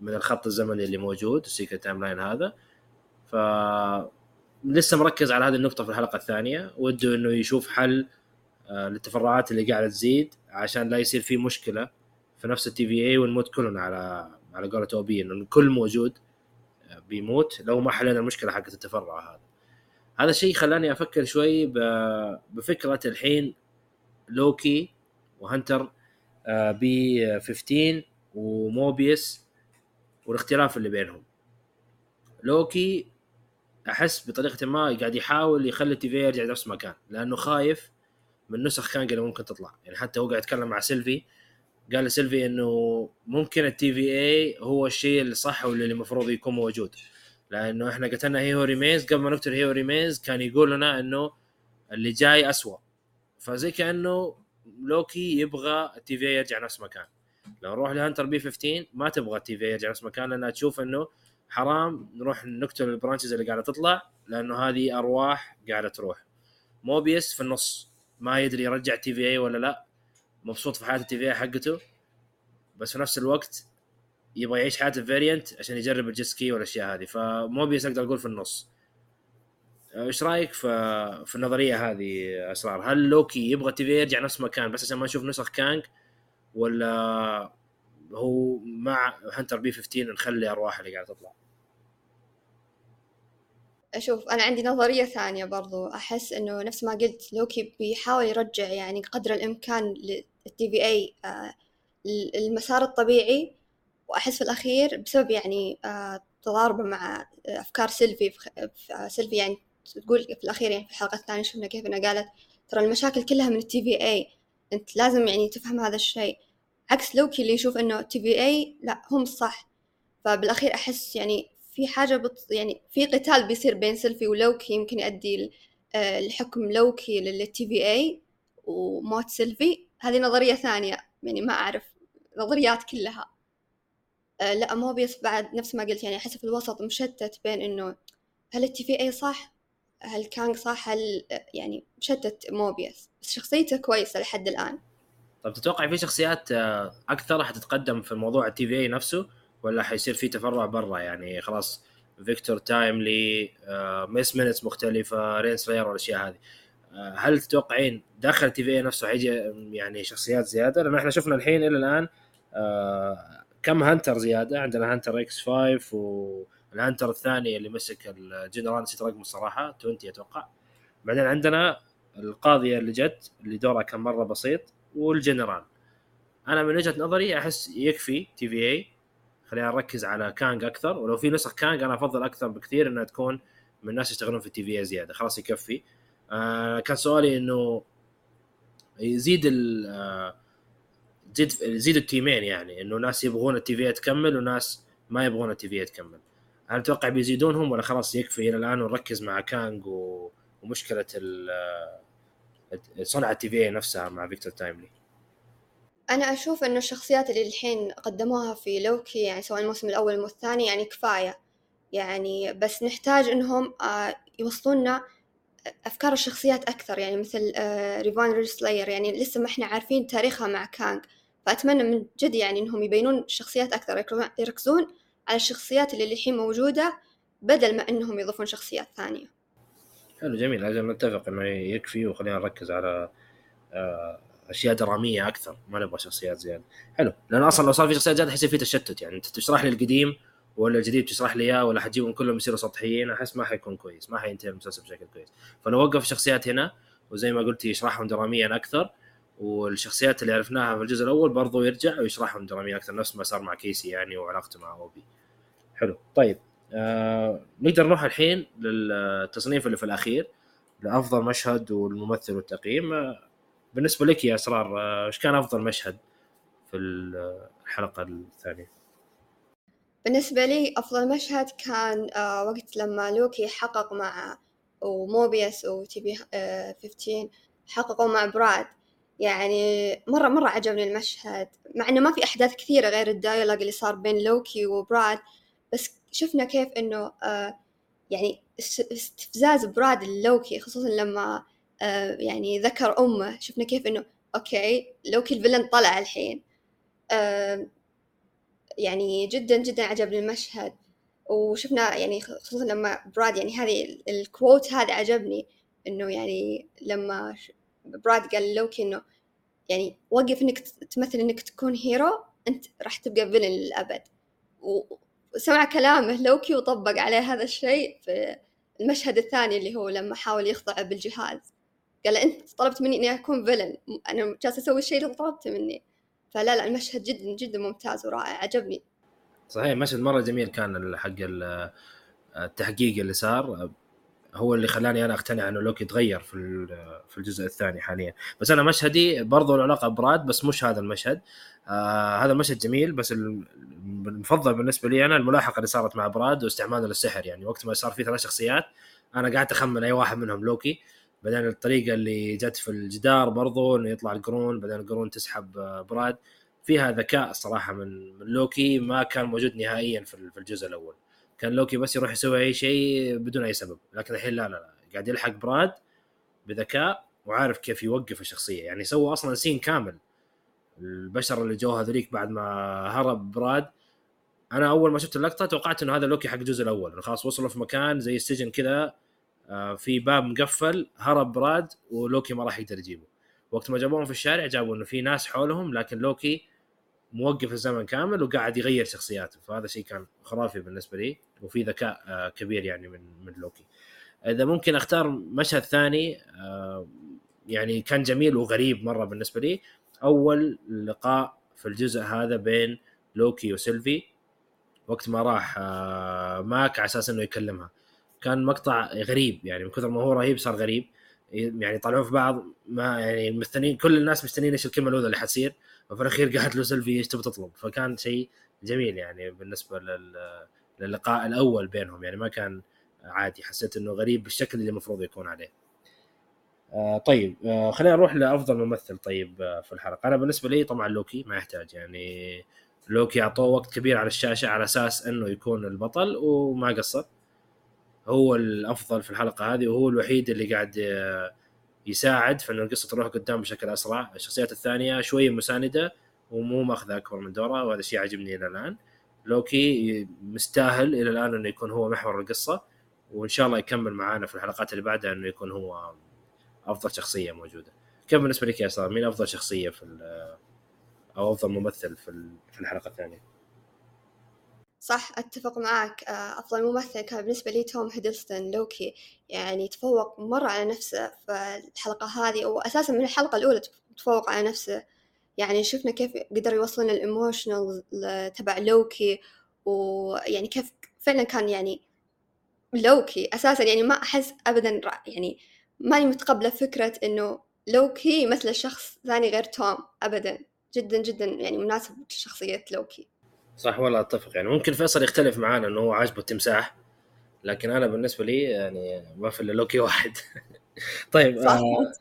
من الخط الزمني اللي موجود ال Sacred Timeline هذا. ف لسه مركز على هذه النقطة في الحلقة الثانية. وده إنه يشوف حل آه، للتفرعات اللي قاعدة تزيد عشان لا يصير في مشكلة في نفس ال TVA ونموت كلنا على على قولة اوبي إنه الكل موجود آه، بيموت لو ما حلينا المشكلة حقت التفرع هذا. هذا الشيء خلاني أفكر شوي بفكرة الحين لوكي وهنتر ب 15 وموبيس والاختلاف اللي بينهم. لوكي أحس بطريقة ما قاعد يحاول يخلي ال TVA يرجع نفس ما كان لأنه خايف من نسخ كانج اللي ممكن تطلع. يعني حتى هو قاعد يتكلم مع سيلفي قال لسيلفي إنه ممكن ال TVA هو الشيء الصح واللي المفروض يكون موجود. لأنه إحنا قتلنا He Who Remains قبل ما نقتل He Who Remains كان يقول لنا إنه اللي جاي أسوأ. فزي كأنه لوكي يبغى ال TVA يرجع نفس ما كان لو نروح لهانتر بي 15 ما تبغى ال TVA يرجع نفس ما كان لأنها تشوف إنه حرام نروح نقتل ال branches اللي قاعدة تطلع لأنه هذه أرواح قاعدة تروح. موبيس في النص ما يدري يرجع TVA ولا لا مبسوط في حياة ال TVA حقته بس في نفس الوقت يبغى يعيش حياه ال variant عشان يجرب ال jet ski والأشياء هذه. فموبيس أقدر أقول في النص. إيش رأيك في في النظرية هذه أسرار؟ هل لوكي يبغى TVA يرجع نفس ما كان بس عشان ما نشوف نسخ كانج ولا هو مع هنتر بي 15 نخلي أرواح اللي قاعدة تطلع؟ أشوف أنا عندي نظرية ثانية برضو. أحس إنه نفس ما قلت لوكي بيحاول يرجع يعني قدر الإمكان لل TVA آه، المسار الطبيعي. وأحس في الأخير بسبب يعني آه، تضاربه مع أفكار سيلفي في سيلفي يعني تقول في الأخير يعني في الحلقة الثانية شفنا كيف إنها قالت ترى المشاكل كلها من ال TVA أنت لازم يعني تفهم هذا الشيء. عكس لوكي اللي يشوف إنه TVA لا هم الصح فبالأخير أحس يعني في حاجة بط... يعني في قتال بيصير بين سيلفي ولوكي يمكن يؤدي آه، الحكم لوكي لل TVA وموت سيلفي. هذه نظرية ثانية يعني ما أعرف نظريات كلها. أه لا موبيس بعد نفس ما قلت يعني أحس في الوسط مشتت بين إنه هل ال TVA صح؟ هل كانغ صح؟ هل يعني مشتت موبيس بس شخصيته كويسة لحد الآن. طب تتوقع في شخصيات آه، أكثر حتتقدم في موضوع ال TVA نفسه؟ ولا حيصير في تفرع برا يعني خلاص فيكتور تايملي ميس مينتس مختلفة رين سلاير والأشياء هذه. آه، هل تتوقعين داخل TVA نفسه حيجي يعني شخصيات زيادة؟ لأن إحنا شفنا الحين إلى الآن آه، كم hunter زيادة. عندنا هانتر إكس 5 وال hunter الثاني اللي مسك الجنرال نسيت رقمه الصراحه 20 أتوقع. بعدين عندنا القاضية اللي جت اللي دورها كان مرة بسيط والجنرال. أنا من وجهة نظري أحس يكفي TVA خلينا نركز على كانج أكثر ولو في نسخ كانج أنا أفضل أكثر بكثير إنها تكون من الناس يشتغلون في ال TVA زيادة. خلاص يكفي. آه كان سؤالي إنه يزيد ال آه يزيد التيمين يعني إنه ناس يبغون ال TVA تكمل وناس ما يبغون ال TVA تكمل. هل تتوقع بيزيدونهم ولا خلاص يكفي إلى الآن ونركز مع كانج. ومشكلة آه، صنع ال TVA نفسها مع فيكتور تايملي؟ أنا أشوف إنه الشخصيات اللي الحين قدموها في لوكي يعني سواء الموسم الأول أو الثاني يعني كفاية. يعني بس نحتاج إنهم آه، يوصلونا أفكار الشخصيات أكثر. يعني مثل آه، ريفونا رينسلاير يعني لسه ما إحنا عارفين تاريخها مع كانج فأتمنى من جد يعني إنهم يبينون الشخصيات أكثر يركزون على الشخصيات اللي الحين موجودة بدل ما إنهم يضيفون شخصيات ثانية. حلو جميل. لازم نتفق إنه يكفي وخلينا نركز على آه أشياء درامية أكثر ما نبغى شخصيات زيادة. حلو. لأن أصلا لو صار في شخصيات زيادة حيصير في تشتت يعني. أنت تشرح لي القديم ولا الجديد تشرح لي إياه ولا حتجيبهم كلهم يصيروا سطحيين أحس ما حيكون كويس ما حينتهي المسلسل بشكل كويس. فلو وقف الشخصيات هنا وزي ما قلت يشرحهم دراميا أكثر والشخصيات اللي عرفناها في الجزء الأول برضو يرجع ويشرحهم دراميا أكثر نفس ما صار مع كيسي يعني وعلاقته مع أوبي. حلو. طيب آه نقدر نروح الحين للتصنيف اللي في الأخير لأفضل مشهد والممثل والتقييم. آه بالنسبة لك يا أسرار آه، إيش كان أفضل مشهد في الحلقة الثانية؟ بالنسبة لي أفضل مشهد كان آه وقت لما لوكي حقق مع وموبيس وتيبي آه 15 حققوا مع براد. يعني مرة مرة عجبني المشهد مع إنه ما في أحداث كثيرة غير ال dialogue اللي صار بين لوكي وبراد. بس شفنا كيف إنه آه يعني استفزاز براد لوكي خصوصا لما آه يعني ذكر أمه. شفنا كيف إنه okay لوكي ال villain طلع الحين آه يعني جدا جدا عجبني المشهد. وشفنا يعني خصوصا لما براد يعني هذه ال quote هذا عجبني إنه يعني لما براد قال لوكي إنه يعني وقف إنك تمثل إنك تكون hero أنت راح تبقى villain للأبد. وسمع كلامه لوكي وطبق عليه هذا الشيء في المشهد الثاني اللي هو لما حاول يخضع بالجهاز. قال أنت طلبت مني إني أكون villain أنا جالس أسوي الشيء اللي طلبته مني. فلا لا المشهد جدا جدا ممتاز ورائع عجبني. صحيح مشهد مرة جميل كان حق التحقيق اللي صار. هو اللي خلاني أنا أقتنع إنه لوكي تغير في في الجزء الثاني حاليا. بس أنا مشهدي برضو له علاقة براد بس مش هذا المشهد. آه هذا المشهد جميل بس المفضل بالنسبة لي أنا الملاحقة اللي صارت مع براد واستعماله للسحر يعني وقت ما صار في ثلاث شخصيات أنا قاعد أخمن أي واحد منهم لوكي. بعدين الطريقة اللي جت في الجدار برضو إنه يطلع القرون بعدين القرون تسحب آه، براد. فيها ذكاء صراحة من من لوكي ما كان موجود نهائيا في الجزء الأول. كان لوكي بس يروح يسوي أي شيء بدون أي سبب. لكن الحين لا لا لا. قاعد يلحق براد بذكاء وعارف كيف يوقف الشخصية. يعني سوى أصلا scene كامل. البشر اللي جو هذوليك بعد ما هرب براد أنا أول ما شفت اللقطة توقعت إنه هذا لوكي حق الجزء الأول. خلاص وصلوا في مكان زي السجن كذا في باب مقفل هرب براد ولوكي ما راح يقدر يجيبه. وقت ما جابوهم في الشارع جابوا إنه في ناس حولهم لكن لوكي موقف الزمن كامل وقاعد يغير شخصياته. فهذا شيء كان خرافي بالنسبة لي وفي ذكاء آه، كبير يعني من من لوكي. إذا ممكن أختار مشهد ثاني آه، يعني كان جميل وغريب مرة بالنسبة لي. أول لقاء في الجزء هذا بين لوكي وسيلفي وقت ما راح ماك على أساس إنه يكلمها. كان مقطع غريب يعني من كثر ما هو رهيب صار غريب. يعني طالعون في بعض ما يعني مستنيين كل الناس مستنيين إيش الكلمة الأولى اللي حتصير. وفي الأخير قالت له سيلفي إيش تبي تطلب. فكان شيء جميل يعني بالنسبة لل... للقاء الأول بينهم. يعني ما كان عادي حسيت إنه غريب بالشكل اللي المفروض يكون عليه. آه طيب آه خلينا نروح لأفضل ممثل. طيب آه في الحلقة. أنا بالنسبة لي طبعا لوكي ما يحتاج. يعني لوكي أعطوه وقت كبير على الشاشة على أساس إنه يكون البطل وما قصر. هو الأفضل في الحلقة هذه وهو الوحيد اللي قاعد آه، يساعد في ان القصة تروح قدام بشكل أسرع. الشخصيات الثانية شوية مساندة ومو ماخذة أكبر من دورها وهذا الشيء عجبني إلى الآن. لوكي مستاهل إلى الآن إنه يكون هو محور القصة وإن شاء الله يكمل معانا في الحلقات اللي بعدها إنه يكون هو أفضل شخصية موجودة. كيف بالنسبة لك يا صار مين أفضل شخصية في أو أفضل ممثل في الحلقة الثانية؟ صح أتفق معك. آه، أفضل ممثل كان بالنسبة لي توم هيدلستون. لوكي يعني تفوق مرة على نفسه في الحلقة هذه وأساسا من الحلقة الأولى تفوق على نفسه. يعني شفنا كيف قدر يوصلنا ال emotional تبع لوكي ويعني كيف فعلا كان يعني لوكي أساسا يعني ما أحس أبدا يعني ماني متقبلة فكرة إنه لوكي يمثل شخص ثاني غير توم أبدا. جدا جدا يعني مناسب لشخصية لوكي صح والله أتفق. يعني ممكن فيصل يختلف معانا إنه هو عاجبه التمساح لكن أنا بالنسبة لي يعني ما في إلا لوكي واحد. طيب صح. آه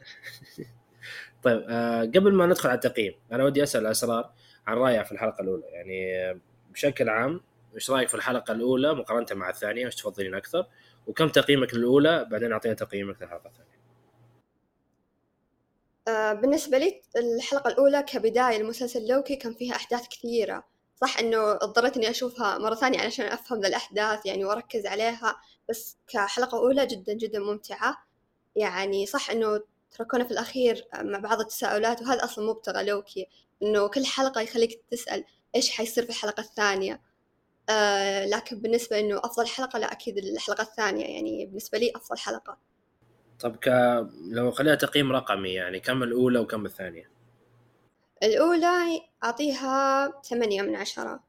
طيب آه قبل ما ندخل على التقييم أنا ودي أسأل اسرار عن رايها في الحلقة الأولى. يعني بشكل عام إيش رأيك في الحلقة الأولى مقارنة مع الثانية؟ إيش تفضلين أكثر؟ وكم تقييمك للأولى؟ بعدين أعطينا تقييمك للحلقة الثانية. آه بالنسبة لي الحلقة الأولى كبداية لمسلسل لوكي كان فيها أحداث كثيرة. صح إنه اضطريت إني أشوفها مرة ثانية علشان أفهم الأحداث يعني وأركز عليها بس كحلقة أولى جدا جدا ممتعة. يعني صح إنه تركونا في الأخير مع بعض التساؤلات وهذا أصلا مبتغى لوكي. إنه كل حلقة يخليك تسأل إيش حيصير في الحلقة الثانية؟ آه لكن بالنسبة إنه أفضل حلقة لا أكيد الحلقة الثانية. يعني بالنسبة لي أفضل حلقة. طب ك... لو خليها تقييم رقمي يعني كم الأولى وكم الثانية؟ الأولى أعطيها ثمانية من عشرة.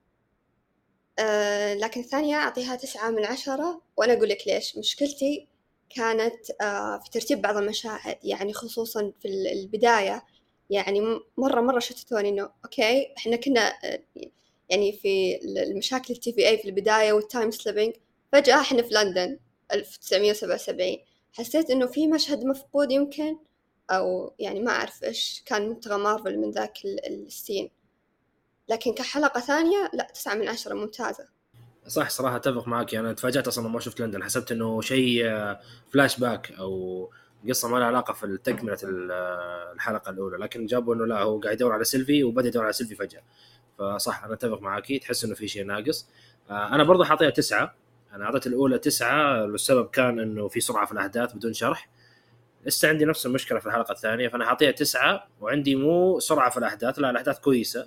أه لكن الثانية أعطيها تسعة من عشرة وأنا أقول لك ليش. مشكلتي كانت أه في ترتيب بعض المشاهد يعني خصوصا في البداية. يعني مرة مرة شتتوني إنه okay إحنا كنا آه، يعني في المشاكل التي في ال TVA في البداية وال time slipping فجأة إحنا في لندن 1977 حسيت إنه في مشهد مفقود يمكن أو يعني ما أعرف إيش كان مبتغى مارفل من ذاك ال scene. لكن كحلقة ثانية لا تسعة من عشرة ممتازة. صح صراحة أتفق معك. يعني أنا تفاجأت أصلا ما شفت لندن حسبت إنه شيء فلاش باك أو قصة ما لها علاقة في تكملة الحلقة الأولى. لكن جابوا إنه لا هو قاعد يدور على سيلفي وبدأ يدور على سيلفي فجأة. فصح أنا أتفق معك. تحس إنه في شيء ناقص. آه، أنا برضه حاطيها تسعة. أنا أعطيت الأولى تسعة والسبب كان إنه في سرعة في الأحداث بدون شرح. لسه عندي نفس المشكلة في الحلقة الثانية فأنا حاطيها تسعة وعندي مو سرعة في الأحداث لا الأحداث كويسة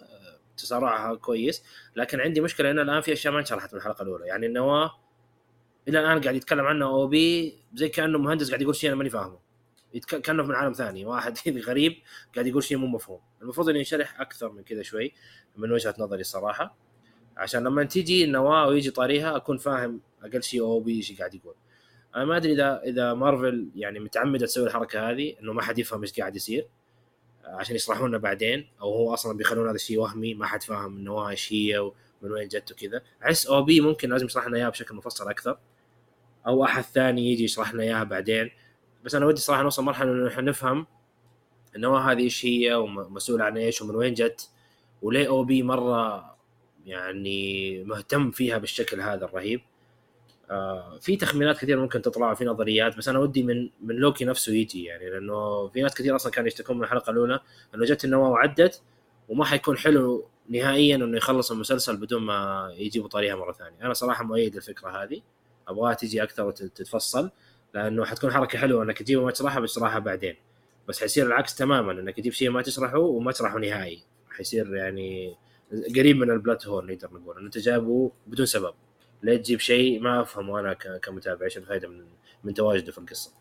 تسارعها كويس لكن عندي مشكلة انه الآن في أشياء ما انشرحت من الحلقة الأولى. يعني النواه إلى الآن قاعد يتكلم عنه أو بي زي كأنه مهندس قاعد يقول شيء أنا ماني فاهمه. كأنه من عالم ثاني واحد غريب قاعد يقول شيء مو مفهوم. المفروض إنه ينشرح أكثر من كذا شوي من وجهة نظري الصراحة عشان لما تيجي النواة ويجي طاريها أكون فاهم أقل شيء أو بي إيش قاعد يقول. أنا ما أدري إذا إذا مارفل يعني متعمدة تسوي الحركة هذه إنه ما حد يفهم إيش قاعد يصير عشان يشرحوا لنا بعدين أو هو أصلا بيخلون هذا الشيء وهمي ما حد فاهم إنه إيش هي ومن وين جت وكذا. أحس أو بي ممكن لازم يشرح لنا إياها بشكل مفصل أكثر أو أحد ثاني يجي يشرح لنا إياها بعدين. بس أنا ودي صراحة نوصل مرحلة إنه إحنا نفهم النواه هذه إيش هي ومسؤول عن إيش ومن وين جت وليه أو بي مرة يعني مهتم فيها بالشكل هذا الرهيب. آه في تخمينات كثير ممكن تطلع في نظريات بس أنا ودي من من لوكي نفسه يجي يعني لأنه في ناس كثير أصلا كانوا يشتكون من الحلقة الأولى إنه جت النواه وعدت وما حيكون حلو نهائيا إنه يخلص المسلسل بدون ما يجيبوا طريقها مرة ثانية. أنا صراحة مؤيد الفكرة هذه. أبغاها تجي أكثر وتتفصل لأنه حتكون حركة حلوة إنك تجيبه ما تشرحها بتشرحها بعدين. بس حيصير العكس تماما إنك تجيب شيء ما تشرحه وما تشرحه نهائي. حيصير يعني قريب من البلات هول نقدر نقول. انت جابه بدون سبب. لا تجيب شيء ما افهمه أنا كمتابع إيش الفائده من من تواجده في القصة.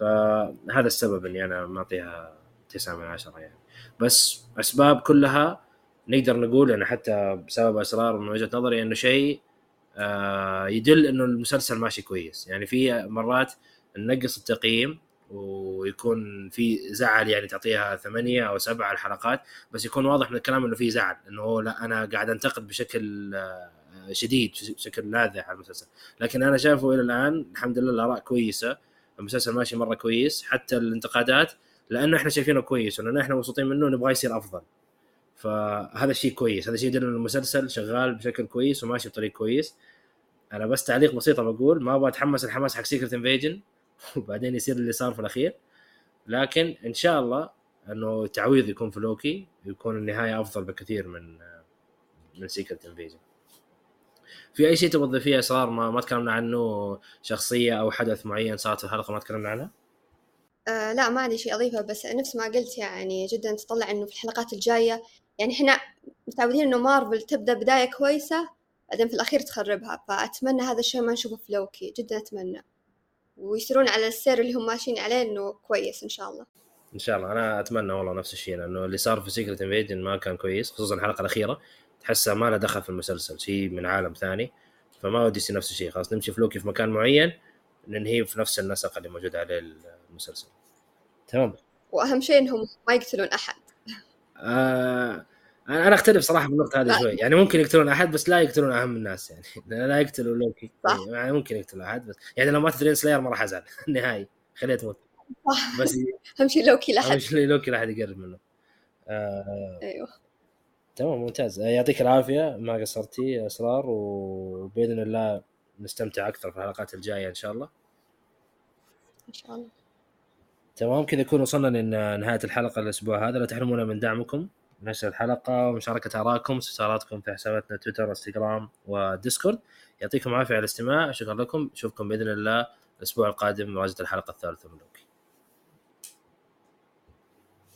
فهذا السبب اني أنا معطيها تسعة من عشرة يعني. بس أسباب كلها نقدر نقول انه حتى بسبب أسرار من وجهة نظري إنه شيء آه يدل إنه المسلسل ماشي كويس. يعني في مرات ننقص التقييم ويكون في زعل يعني تعطيها ثمانية أو سبعة الحلقات بس يكون واضح من الكلام إنه في زعل إنه لا أنا قاعد أنتقد بشكل آه شديد بشكل لاذع على المسلسل. لكن أنا شايفه إلى الآن الحمد لله الآراء كويسة المسلسل ماشي مرة كويس حتى الانتقادات لأنه إحنا شايفينه كويس ولأنه إحنا مبسوطين منه نبغاه يصير أفضل. فهذا شيء كويس هذا شيء يدل ان المسلسل شغال بشكل كويس وماشي بطريق كويس. أنا بس تعليق بسيط بقول ما أبغى أتحمس الحماس حق Secret Invasion وبعدين يصير اللي صار في الأخير. لكن إن شاء الله إنه تعويض يكون في لوكي يكون النهاية أفضل بكثير من من Secret Invasion في أي شيء تبغى تضيفيه اسرار ما, ما تكلمنا عنه شخصية أو حدث معين صارت في الحلقة ما تكلمنا عنها؟ آه لا ما عندي شيء أضيفه بس نفس ما قلت يعني جدا تطلع إنه في الحلقات الجاية يعني إحنا متعودين إنه مارفل تبدأ بداية كويسة بعدين في الأخير تخربها فأتمنى هذا الشيء ما نشوفه في لوكي جدا أتمنى. ويسيرون على السير اللي هم ماشيين عليه إنه كويس إن شاء الله. إن شاء الله. أنا أتمنى والله نفس الشيء لأنه اللي صار في Secret Invasion ما كان كويس خصوصا الحلقة الأخيرة. تحسها ما له دخل في المسلسل شيء من عالم ثاني فما ودي يصير نفس الشيء خلاص نمشي في لوكي في مكان معين ننهيه في نفس النسق اللي موجود عليه المسلسل. تمام. وأهم شيء إنهم ما يقتلون أحد. آه أنا أختلف صراحة في النقطه هذه شوي يعني ممكن يقتلون أحد بس لا يقتلون أهم الناس يعني. لا يقتلوا لوكي. صح. يعني ممكن يقتلوا أحد بس يعني لو مات درين سلاير ما راح أزعل نهائي خليه تموت بس أهم شيء لوكي لا احد أهم شيء لوكي لا احد يقرب منه. آه. أيوه. تمام ممتاز. يعطيك العافية. ما قصرتي اسرار وبإذن الله نستمتع أكثر في الحلقات الجاية إن شاء الله. إن شاء الله. تمام كذا نكون وصلنا لنهاية الحلقة الأسبوع هذا. لا تحرمونا من دعمكم. نشر الحلقة ومشاركة آرائكم واستفساراتكم في حساباتنا تويتر إنستغرام وديسكورد. يعطيكم العافية على الاستماع. شكرا لكم. نشوفكم بإذن الله الأسبوع القادم مواجهة الحلقة الثالثة من لوكي